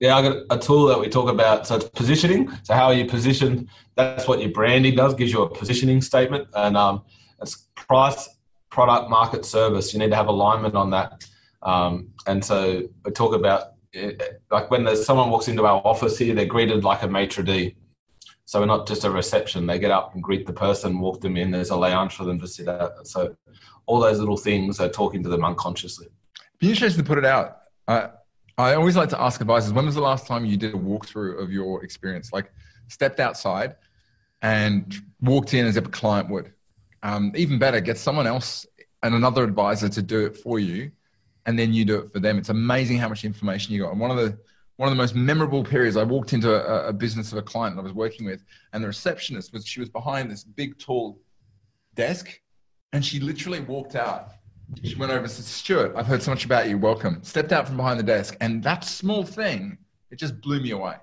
Yeah, I got a tool that we talk about. So it's positioning. So how are you positioned? that's what your branding does, gives you a positioning statement. And um, it's price, product, market, service. You need to have alignment on that. Um, and so we talk about eh, like when there's someone walks into our office here, they're greeted like a maitre d'. So we're not just a reception. They get up and greet the person, walk them in. There's a lounge for them to sit at. So all those little things are talking to them unconsciously. Be interested to put it out. Uh, I always like to ask advisors, when was the last time you did a walkthrough of your experience? Like stepped outside and walked in as if a client would. Um, even better, get someone else and another advisor to do it for you, and then you do it for them. It's amazing how much information you got. And one of the one of the most memorable periods, I walked into a, a business of a client that I was working with, and the receptionist was she was behind this big tall desk, and she literally walked out. She went over and said, Stuart, I've heard so much about you. Welcome. Stepped out from behind the desk. And that small thing, it just blew me away.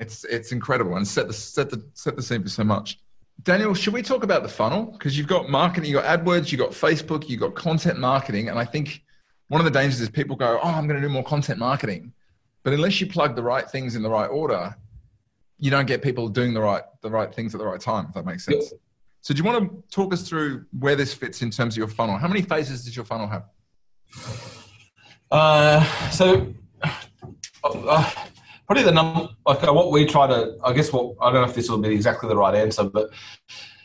It's, it's incredible and set the, set, the, set the scene for so much. Daniel, should we talk about the funnel? Because you've got marketing, you've got AdWords, you've got Facebook, you've got content marketing. And I think one of the dangers is people go, oh, I'm going to do more content marketing. But unless you plug the right things in the right order, you don't get people doing the right, the right things at the right time, if that makes sense. So, do you want to talk us through where this fits in terms of your funnel? How many phases does your funnel have? Uh, so, uh, probably the number, like uh, what we try to, I guess what, I don't know if this will be exactly the right answer, but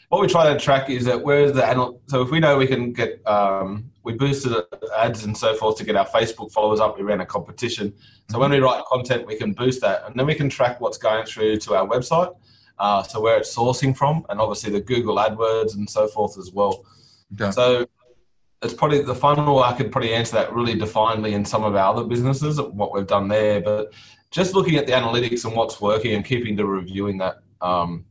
what we try to track is that where is the anal- so if we know we can get um, we boosted ads and so forth to get our Facebook followers up, we ran a competition. So when we write content, we can boost that, and then we can track what's going through to our website uh, so where it's sourcing from, and obviously the Google AdWords and so forth as well. Okay. So it's probably the funnel. I could probably answer that really definedly in some of our other businesses, what we've done there. But just looking at the analytics and what's working and keeping to reviewing that. Um,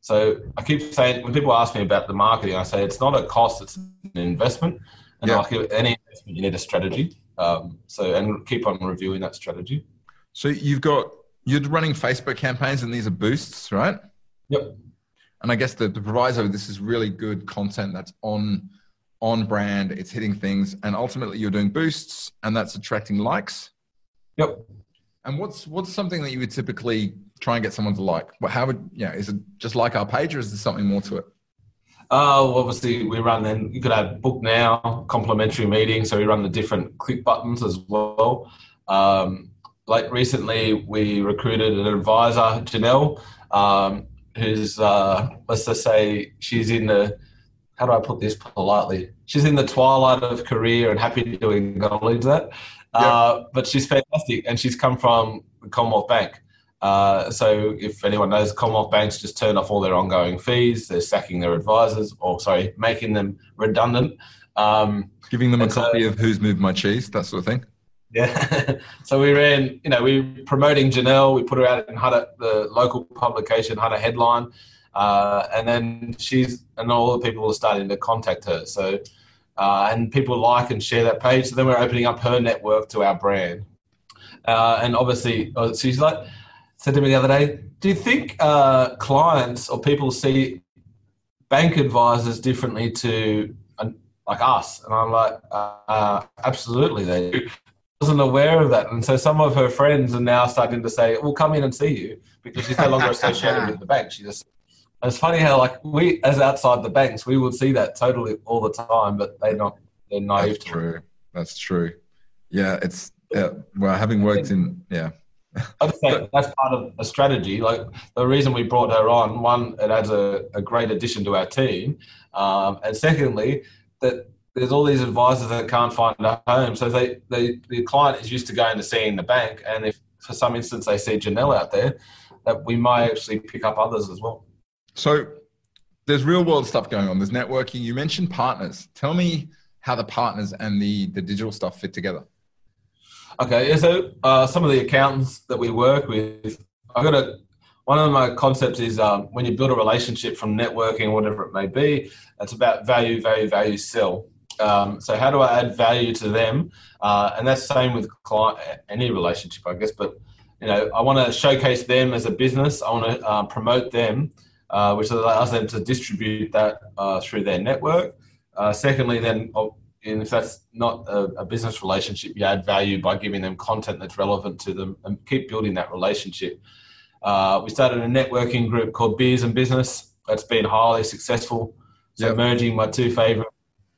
so I keep saying when people ask me about the marketing, I say it's not a cost; it's an investment. And yeah. like any investment, you need a strategy. Um, so and keep on reviewing that strategy. So you've got you're running Facebook campaigns, and these are boosts, right? Yep. And I guess the, the proviso this is really good content that's on on brand. It's hitting things, and ultimately you're doing boosts, and that's attracting likes. Yep. And what's what's something that you would typically try and get someone to like? How would yeah? Is it just like our page, or is there something more to it? Oh, uh, obviously we run then. You could add book now, complimentary meeting. So we run the different click buttons as well. Um, like recently we recruited an advisor, Janelle, um, who's uh, let's just say she's in the how do I put this politely? She's in the twilight of career and happy to acknowledge that. Uh, but she's fantastic, and she's come from the Commonwealth Bank. Uh, so if anyone knows, Commonwealth banks just turn off all their ongoing fees. They're sacking their advisors, or sorry, making them redundant. Um, Giving them a copy so, of Who's Moved My Cheese, that sort of thing. Yeah. [laughs] so we ran, you know, we were promoting Janelle. We put her out in Hunter, the local publication, Hunter Headline. Uh, and then she's, and all the people are starting to contact her. So, uh, and people like and share that page. So then we're opening up her network to our brand. Uh, and obviously, uh, she's like, said to me the other day, do you think uh, clients or people see bank advisors differently to uh, like us? And I'm like, absolutely they do wasn't aware of that. And so some of her friends are now starting to say, "We'll come in and see you," because she's no longer associated with the bank. She just. It's funny how like we, as outside the banks, we would see that totally all the time, but they're not. They're naive. That's true. It. That's true. Yeah, it's yeah. Well, having worked in yeah. I'd say [laughs] that's part of a strategy. Like the reason we brought her on, one, it adds a, a great addition to our team, um, and secondly, that there's all these advisors that can't find a home. So they, they the client is used to going to seeing the bank, and if for some instance they see Janelle out there, that we might actually pick up others as well. So there's real world stuff going on. There's networking. You mentioned partners. Tell me how the partners and the the digital stuff fit together. Okay, so uh, some of the accountants that we work with, I've got a one of my concepts is um, when you build a relationship from networking whatever it may be, it's about value, value, value, sell. Um, so how do I add value to them? Uh, and that's same with client, any relationship, I guess. But you know, I want to showcase them as a business. I want to uh, promote them, uh, which allows them to distribute that uh, through their network. Uh, secondly, then oh, if that's not a, a, business relationship, you add value by giving them content that's relevant to them and keep building that relationship. Uh, we started a networking group called Beers and Business. That's been highly successful. So yep. merging my two favorite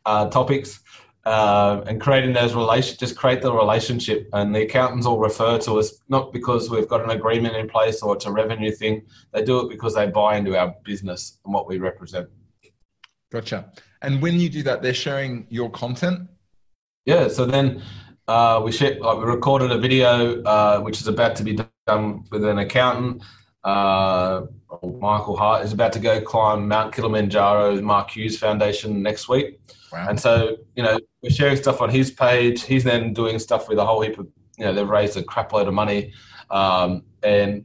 uh, topics uh, and creating those relations, just create the relationship. And the accountants all refer to us not because we've got an agreement in place or it's a revenue thing. They do it because they buy into our business and what we represent. Gotcha. And when you do that, they're sharing your content. Yeah. So then uh, we share, like we recorded a video uh, which is about to be done with an accountant. Uh, Michael Hart is about to go climb Mount Kilimanjaro, Mark Hughes Foundation next week. Wow. And so, you know, we're sharing stuff on his page. He's then doing stuff with a whole heap of, you know, they've raised a crap load of money. Um, and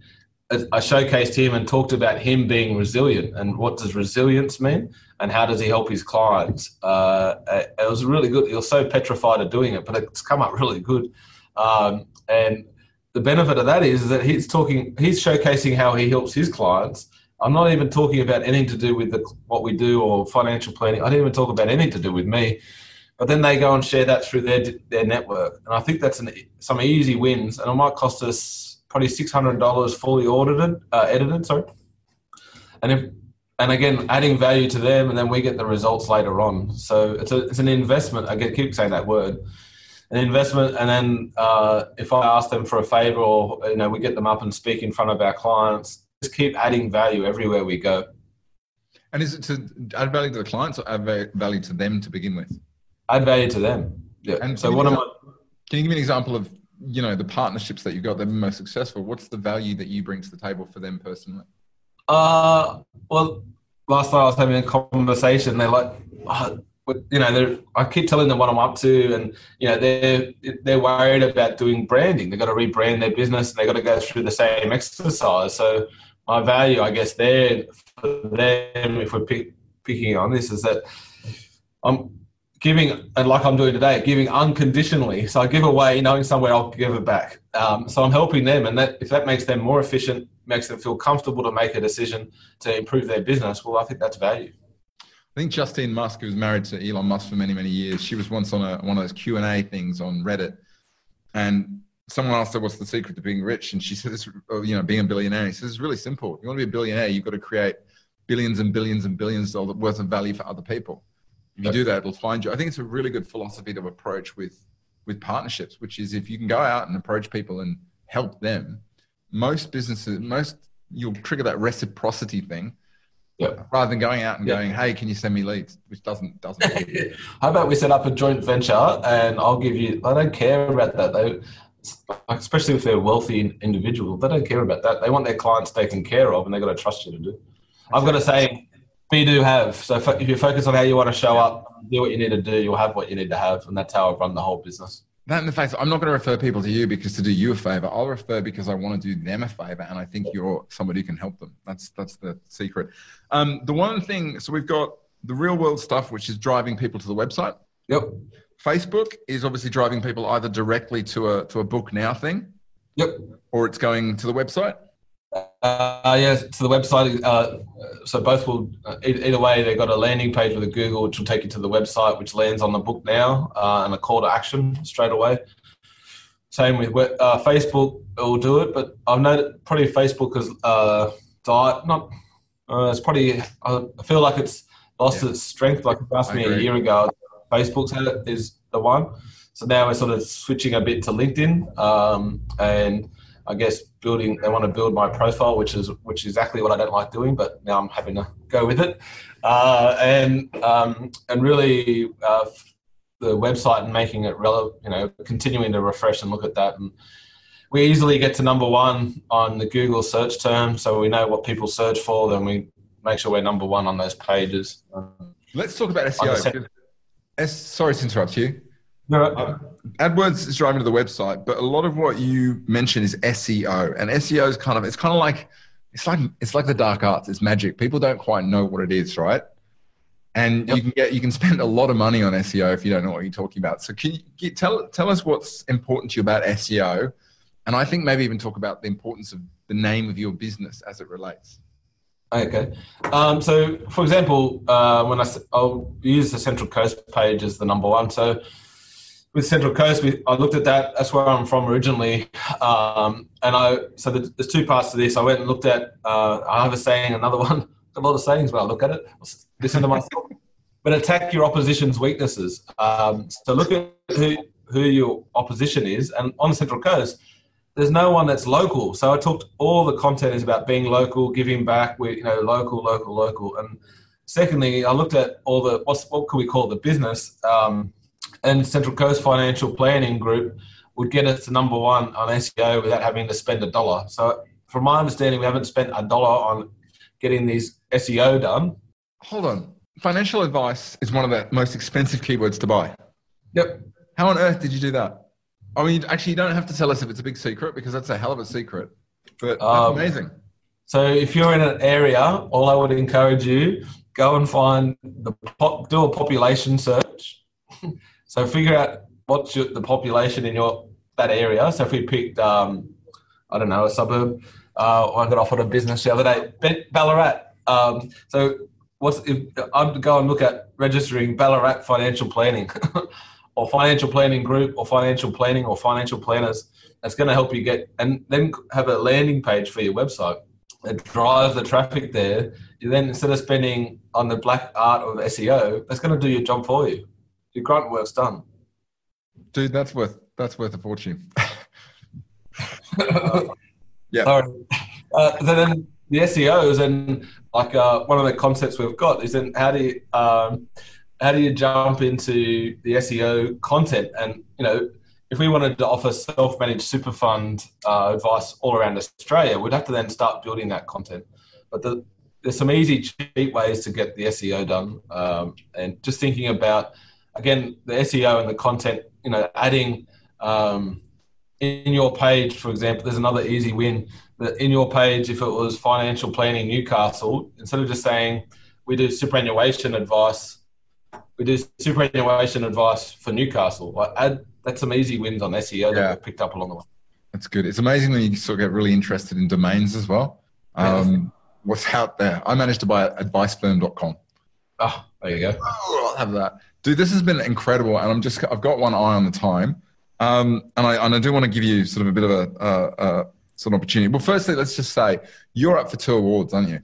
I showcased him and talked about him being resilient and what does resilience mean and how does he help his clients. Uh, it was really good. He was so petrified of doing it, but it's come up really good. Um, and the benefit of that is that he's talking, he's showcasing how he helps his clients I'm not even talking about anything to do with the, what we do or financial planning. I didn't even talk about anything to do with me. But then they go and share that through their their network, and I think that's an, some easy wins, and it might cost us probably six hundred dollars fully audited, uh, edited. Sorry, and if and again adding value to them, and then we get the results later on. So it's a it's an investment. I get, keep saying that word, an investment, and then uh, if I ask them for a favor, or you know, we get them up and speak in front of our clients just keep adding value everywhere we go. And is it to add value to the clients or add value to them to begin with? Add value to them. Yeah. And so what am I? Can you give me an example of you know the partnerships that you've got that been most successful? What's the value that you bring to the table for them personally? Uh, well, last night I was having a conversation. They're like, oh, you know, I keep telling them what I'm up to, and you know, they're they're worried about doing branding. They've got to rebrand their business, and they've got to go through the same exercise. So my value, I guess, there for them, if we're pick, picking on this, is that I'm giving, and like I'm doing today, giving unconditionally. So I give away, knowing somewhere I'll give it back. Um, so I'm helping them, and that if that makes them more efficient, makes them feel comfortable to make a decision to improve their business, well, I think that's value. I think Justine Musk, who was married to Elon Musk for many, many years, she was once on a, one of those Q and A things on Reddit, and someone asked her what's the secret to being rich? And she said, says uh, you know being a billionaire. He says it's really simple. You want to be a billionaire you've got to create billions and billions and billions of worth of value for other people. If you do that it'll find you. I think it's a really good philosophy to approach with with partnerships which is if you can go out and approach people and help them, most businesses, most you'll trigger that reciprocity thing. Yep. Rather than going out and Yep. going, "Hey, can you send me leads?" Which doesn't doesn't. work. [laughs] How about we set up a joint venture and I'll give you, I don't care about that. They, especially if they're a wealthy individual, they don't care about that. They want their clients taken care of and they've got to trust you to do. I've got to say, be, do, have. So if you focus on how you want to show up, do what you need to do, you'll have what you need to have. And that's how I've run the whole business. That and the fact I'm not going to refer people to you because to do you a favor. I'll refer because I want to do them a favor, and I think you're somebody who can help them. That's that's the secret. Um, the one thing, so we've got the real world stuff, which is driving people to the website. Yep. Facebook is obviously driving people either directly to a to a book now thing, Yep. or it's going to the website. Uh, yeah, to the website. Uh, so both will, uh, either way, they've got a landing page with a Google, which will take you to the website, which lands on the book now, uh, and a call to action straight away. Same with uh, Facebook, it will do it, but I've noted probably Facebook has uh, died. Not, uh, it's probably. I feel like it's lost Yeah. its strength. Like you asked me a year ago, Facebook's had it is the one. So now we're sort of switching a bit to LinkedIn, um, and I guess building. They want to build my profile, which is which is exactly what I don't like doing, but now I'm having to go with it, uh, and um, and really uh, the website and making it relevant. You know, continuing to refresh and look at that, and we easily get to number one on the Google search term, so we know what people search for. Then we make sure we're number one on those pages. Let's talk about SEO. Understand. because- S, sorry to interrupt you. No, AdWords is driving to the website, but a lot of what you mention is SEO, and SEO is kind of it's kind of like it's like it's like the dark arts. It's magic. People don't quite know what it is, right? And Yep. you can get you can spend a lot of money on SEO if you don't know what you're talking about. So can you get, tell tell us what's important to you about SEO, and I think maybe even talk about the importance of the name of your business as it relates. Okay. Um, so, for example, uh, when I I'll use the Central Coast page as the number one. So, with Central Coast, we, I looked at that. That's where I'm from originally, um, and I so there's there's two parts to this. I went and looked at. Uh, I have a saying, another [laughs] one. A lot of sayings when I look at it. Listen to myself. [laughs] But attack your opposition's weaknesses. Um, so look at who who your opposition is, and on the Central Coast, there's no one that's local. So I talked all the content is about being local, giving back. We you know local, local, local. And secondly, I looked at all the what's what could we call the business um, and Central Coast Financial Planning Group would get us to number one on SEO without having to spend a dollar. So from my understanding, we haven't spent a dollar on getting these SEO done. Hold on, financial advice is one of the most expensive keywords to buy. Yep. How on earth did you do that? I mean, actually, you don't have to tell us if it's a big secret because that's a hell of a secret. But that's Um, amazing. So if you're in an area, all I would encourage you go and find the pop, do a population search. [laughs] so figure out what's your, the population in your that area. So if we picked, um, I don't know, a suburb. Uh, I got offered a business the other day, Ballarat. Um, so what's if I'd go and look at registering Ballarat financial planning, [laughs] or financial planning group, or financial planning, or financial planners. That's going to help you get, and then have a landing page for your website that drives the traffic there. You then instead of spending on the black art of SEO, that's going to do your job for you. Your grunt work's done. Dude, that's worth that's worth a fortune. [laughs] [laughs] Yeah. Sorry. Uh, then the SEOs and like uh, one of the concepts we've got is then how do you um, how do you jump into the SEO content and you know if we wanted to offer self-managed super fund uh, advice all around Australia, we'd have to then start building that content. But the, there's some easy, cheap ways to get the SEO done, um, and just thinking about again the SEO and the content. You know, adding um, in your page, for example, there's another easy win. That in your page, if it was financial planning Newcastle, instead of just saying we do superannuation advice, we do superannuation advice for Newcastle. Like add that's some easy wins on SEO that Yeah. we've picked up along the way. That's good. It's amazing when you sort of get really interested in domains as well. Um, what's out there? I managed to buy advicefirm.com. Ah, there you go. Oh, I'll have that. Dude, this has been incredible. And I'm just, I've got one eye on the time. Um, and, I, and I do want to give you sort of a bit of a, uh, uh, sort of opportunity. Well, firstly, let's just say you're up for two awards, aren't you?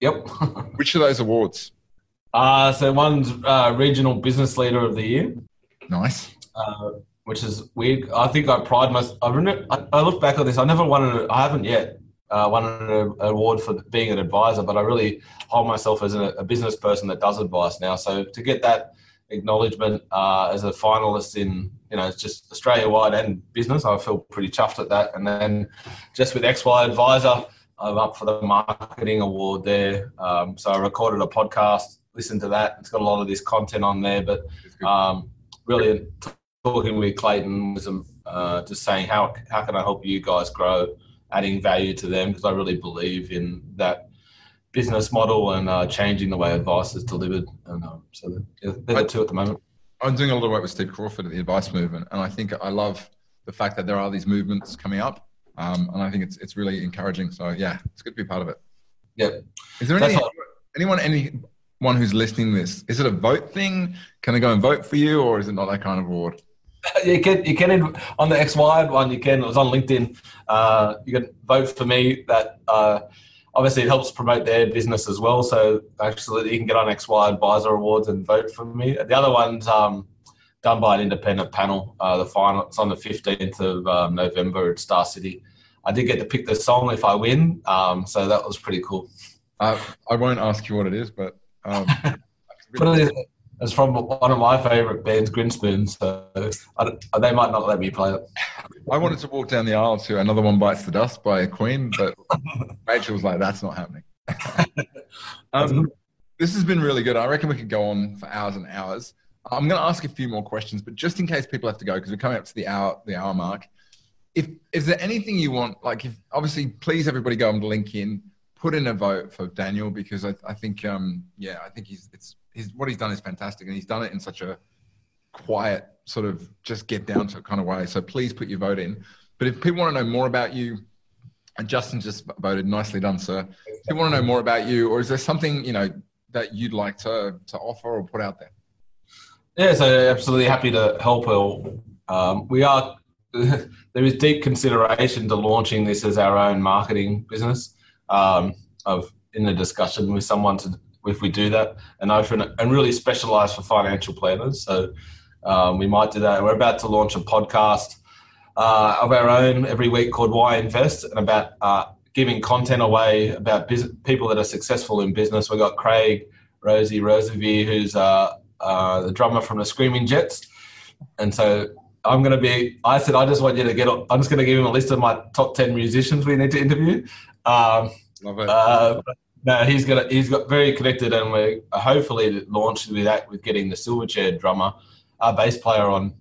Yep. [laughs] Which of those awards? uh, so one's uh, regional business leader of the year. Nice. Uh, which is weird. I think I pride myself. I, I look back on this. I never won. I haven't yet uh, won an award for being an advisor, but I really hold myself as a, a business person that does advice now. So to get that acknowledgement uh, as a finalist in you know just Australia wide and business, I feel pretty chuffed at that. And then just with XY Advisor, I'm up for the marketing award there. Um, so I recorded a podcast, listened to that. It's got a lot of this content on there, but um, really talking with Clayton was um, uh, just saying how how can I help you guys grow adding value to them because I really believe in that business model and uh, changing the way advice is delivered. And um, so they're, they're the two at the moment. I'm doing a lot of work with Steve Crawford at the advice movement, and I think I love the fact that there are these movements coming up, um, and I think it's it's really encouraging. So yeah, it's good to be part of it. Yeah. Is there any, anyone anyone who's listening to this? Is it a vote thing? Can they go and vote for you, or is it not that kind of award? [laughs] you can you can on the XY one you can it was on LinkedIn. Uh, you can vote for me. That uh, obviously it helps promote their business as well. So actually you can get on XY Advisor Awards and vote for me. The other one's um, done by an independent panel. Uh, the final it's on the fifteenth of um, November at Star City. I did get to pick the song if I win, um, so that was pretty cool. Uh, I won't ask you what it is, but. Um, [laughs] It's from one of my favourite bands, Grinspoon. So I, they might not let me play it. I wanted to walk down the aisle to "Another One Bites the Dust" by Queen, but [laughs] Rachel was like, "That's not happening." [laughs] um, this has been really good. I reckon we could go on for hours and hours. I'm going to ask a few more questions, but just in case people have to go, because we're coming up to the hour the hour mark. If is there anything you want, like, if obviously, please everybody go and link in, put in a vote for Daniel because I, I think, um, yeah, I think he's it's he's what he's done is fantastic, and he's done it in such a quiet sort of just get down to it kind of way. So please put your vote in. But if people want to know more about you, and Justin just voted, nicely done, sir. If you want to know more about you, or is there something you know that you'd like to to offer or put out there? Yeah, so absolutely happy to help. Um, we are [laughs] there is deep consideration to launching this as our own marketing business. Um, of in a discussion with someone to if we do that and open and really specialize for financial planners. So um, we might do that. We're about to launch a podcast uh, of our own every week called Why Invest and about uh, giving content away about business, people that are successful in business. We've got Craig Rosie Rosevear, who's uh, uh, the drummer from the Screaming Jets. And so I'm going to be, I said, I just want you to get, I'm just going to give him a list of my top 10 musicians we need to interview. Um, Love it. Uh, no, he's got he's got very connected, and we're hopefully launched with that with getting the Silverchair drummer, our bass player on,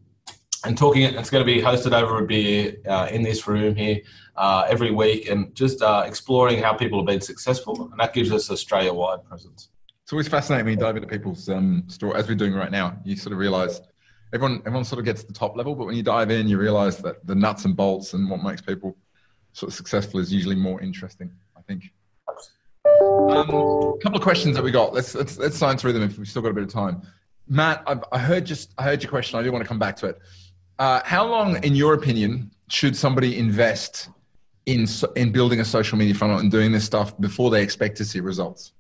and talking. It's going to be hosted over a beer uh, in this room here uh, every week, and just uh, exploring how people have been successful, and that gives us Australia wide presence. It's always fascinating when you dive into people's um, story, as we're doing right now. You sort of realize everyone everyone sort of gets to the top level, but when you dive in, you realize that the nuts and bolts and what makes people sort of successful is usually more interesting. I think. Um, a couple of questions that we got. Let's let's let's sign through them if we've still got a bit of time. Matt, I've, i heard just I heard your question. I do want to come back to it. Uh, how long, in your opinion, should somebody invest in in building a social media funnel and doing this stuff before they expect to see results?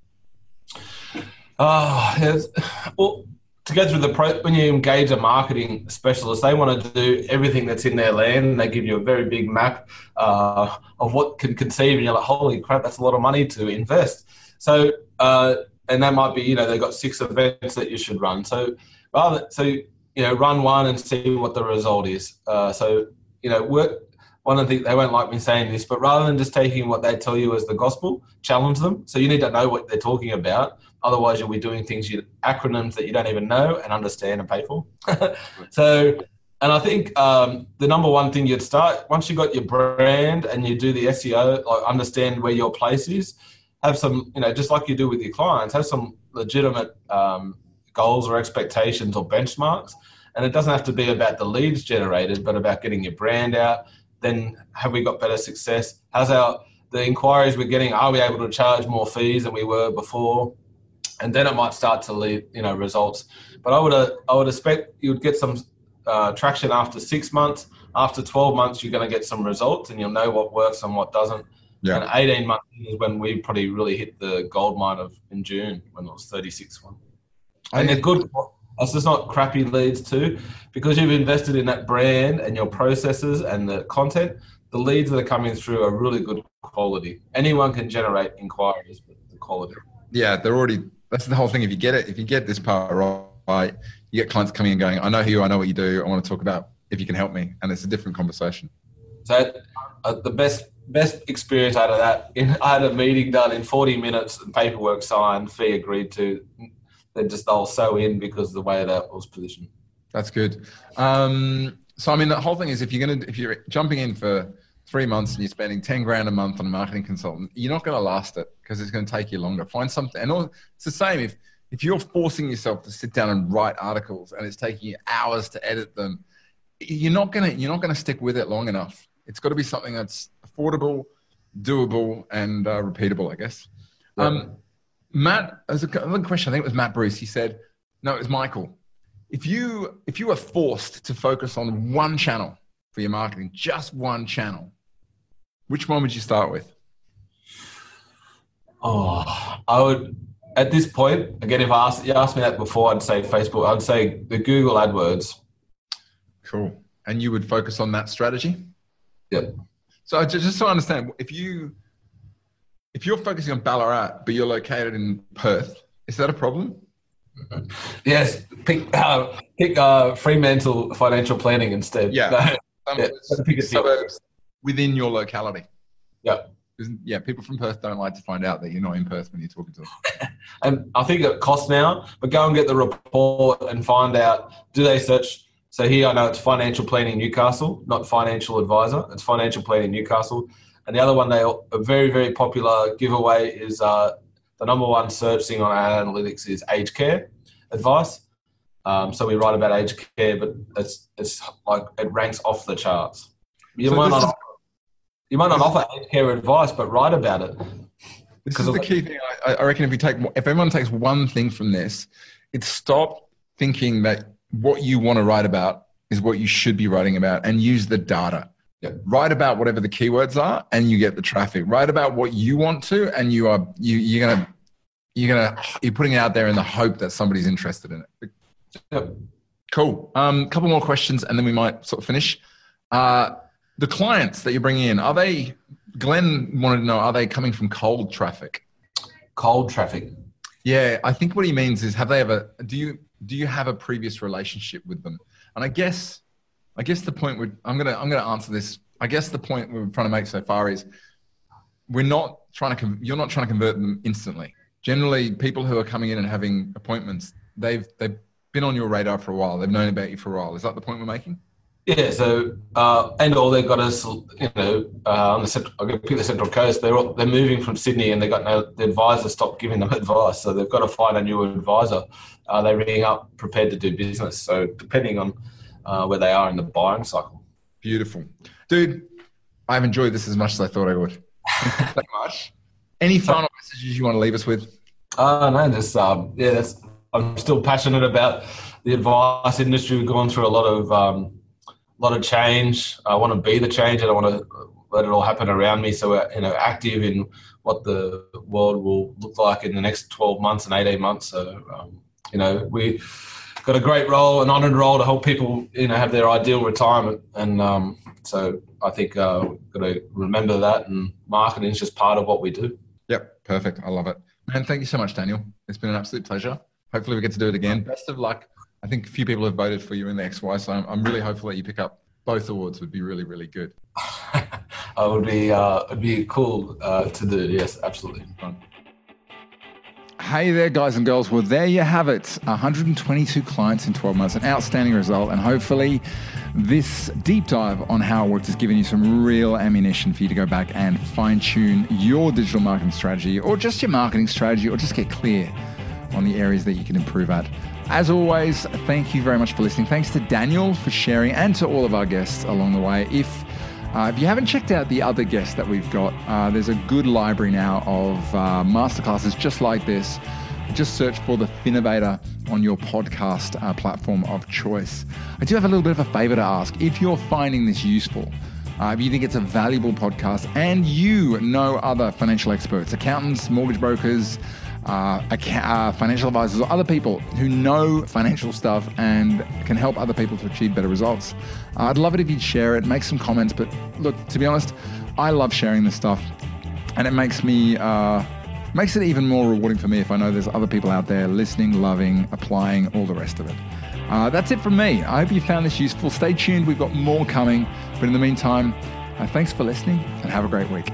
Oh, well, to go through the pro, when you engage a marketing specialist, they want to do everything that's in their land. They give you a very big map uh, of what can conceive, and you're like, holy crap, that's a lot of money to invest. So, uh, and that might be, you know, they've got six events that you should run. So, rather, so you know, run one and see what the result is. Uh, so, you know, work. One of the things they won't like me saying this, but rather than just taking what they tell you as the gospel, challenge them. So you need to know what they're talking about Otherwise, you'll be doing things you acronyms that you don't even know and understand and pay for. [laughs] so, and I think um, the number one thing you'd start once you got your brand and you do the SEO, like understand where your place is. Have some, you know, just like you do with your clients, have some legitimate um, goals or expectations or benchmarks. And it doesn't have to be about the leads generated, but about getting your brand out. Then have we got better success? How's our the inquiries we're getting? Are we able to charge more fees than we were before? And then it might start to lead you know results. But I would uh, I would expect you would get some uh, traction after six months. After twelve months, you're going to get some results, and you'll know what works and what doesn't. Yeah. And 18 months is when we probably really hit the gold mine of in June when it was 36 one. And they're good. That's just not crappy leads too, because you've invested in that brand and your processes and the content. The leads that are coming through are really good quality. Anyone can generate inquiries, but the quality. Yeah, they're already. That's the whole thing. If you get it, if you get this part right, you get clients coming and going. I know who you. I know what you do. I want to talk about if you can help me, and it's a different conversation. So uh, the best best experience out of that, in, I had a meeting done in 40 minutes and paperwork signed, fee agreed to. They're just all so in because of the way that was positioned. That's good. Um, so I mean, the whole thing is if you're gonna if you're jumping in for three months and you're spending 10 grand a month on a marketing consultant, you're not going to last it because it's going to take you longer. Find something. And all, it's the same if, if you're forcing yourself to sit down and write articles and it's taking you hours to edit them, you're not going to, you're not going to stick with it long enough. It's got to be something that's affordable, doable, and uh, repeatable, I guess. Yeah. Um, Matt, as a question, I think it was Matt Bruce. He said, no, it was Michael. If you if you were forced to focus on one channel for your marketing, just one channel, which one would you start with? Oh, I would at this point again. If I asked, you asked me that before, I'd say Facebook. I'd say the Google AdWords. Cool. And you would focus on that strategy. Yep. So just I understand, if you if you're focusing on Ballarat, but you're located in Perth, is that a problem? [laughs] Yes. Pick uh, pick uh, Fremantle financial planning instead. Yeah. [laughs] yeah. suburbs within your locality. Yeah. Yeah, people from Perth don't like to find out that you're not in Perth when you're talking to them. [laughs] and I think it costs now, but go and get the report and find out do they search. So here I know it's financial planning Newcastle, not financial advisor. It's financial planning Newcastle. And the other one, they a very very popular giveaway is uh, the number one search thing on our analytics is aged care advice. Um, so we write about aged care, but it's it's like it ranks off the charts. You so might not. You might not offer care advice, but write about it. This is the key thing. I, I reckon if you take, if everyone takes one thing from this, it's stop thinking that what you want to write about is what you should be writing about, and use the data. Yeah. Write about whatever the keywords are, and you get the traffic. Write about what you want to, and you are you you're gonna you're gonna you're putting it out there in the hope that somebody's interested in it. Yep. Cool. A um, couple more questions, and then we might sort of finish. Uh, the clients that you're bringing in are they glenn wanted to know are they coming from cold traffic? Cold traffic. Yeah i think what he means is have they ever do you do you have a previous relationship with them? And i guess i guess the point would i'm gonna i'm gonna answer this. I guess the point we're trying to make so far is we're not trying to you're not trying to convert them instantly. Generally people who are coming in and having appointments they've they've been on your radar for a while. They've known about you for a while. Is that the point we're making yeah, so uh, and all they've got us, you know, uh, on the central, I'm going to pick the Central Coast. They're all, they're moving from Sydney, and they got no. The advisor stopped giving them [laughs] advice, so they've got to find a new advisor. Uh, they're ringing up, prepared to do business. So depending on uh, where they are in the buying cycle. Beautiful, dude. I've enjoyed this as much as I thought I would. so much. Any final messages you want to leave us with? Uh, no, just um, yeah, that's. I'm still passionate about the advice industry. We've gone through a lot of. Um, a lot of change. I want to be the change. I don't want to let it all happen around me. So we're you know active in what the world will look like in the next 12 months and 18 months. So um, you know we got a great role, an honoured role to help people you know have their ideal retirement. And um, so I think uh, we've got to remember that. And marketing is just part of what we do. Yep, perfect. I love it. Man, thank you so much, Daniel. It's been an absolute pleasure. Hopefully, we get to do it again. Best of luck I think a few people have voted for you in the XY, so I'm, I'm really hopeful that you pick up both awards. Would be really, really good. [laughs] it would be uh, it'd be cool uh, to do. Yes, absolutely. Fun. Hey there, guys and girls. Well, there you have it 122 clients in 12 months, an outstanding result. And hopefully, this deep dive on how it works has given you some real ammunition for you to go back and fine tune your digital marketing strategy or just your marketing strategy or just get clear on the areas that you can improve at. As always, thank you very much for listening. Thanks to Daniel for sharing and to all of our guests along the way. If uh, if you haven't checked out the other guests that we've got, uh, there's a good library now of uh, masterclasses just like this. Just search for the Finnovator on your podcast uh, platform of choice. I do have a little bit of a favor to ask. If you're finding this useful, uh, if you think it's a valuable podcast and you know other financial experts, accountants, mortgage brokers, uh, uh, financial advisors or other people who know financial stuff and can help other people to achieve better results. Uh, I'd love it if you'd share it, make some comments. But look, to be honest, I love sharing this stuff, and it makes me uh, makes it even more rewarding for me if I know there's other people out there listening, loving, applying, all the rest of it. Uh, that's it from me. I hope you found this useful. Stay tuned, we've got more coming. But in the meantime, uh, thanks for listening and have a great week.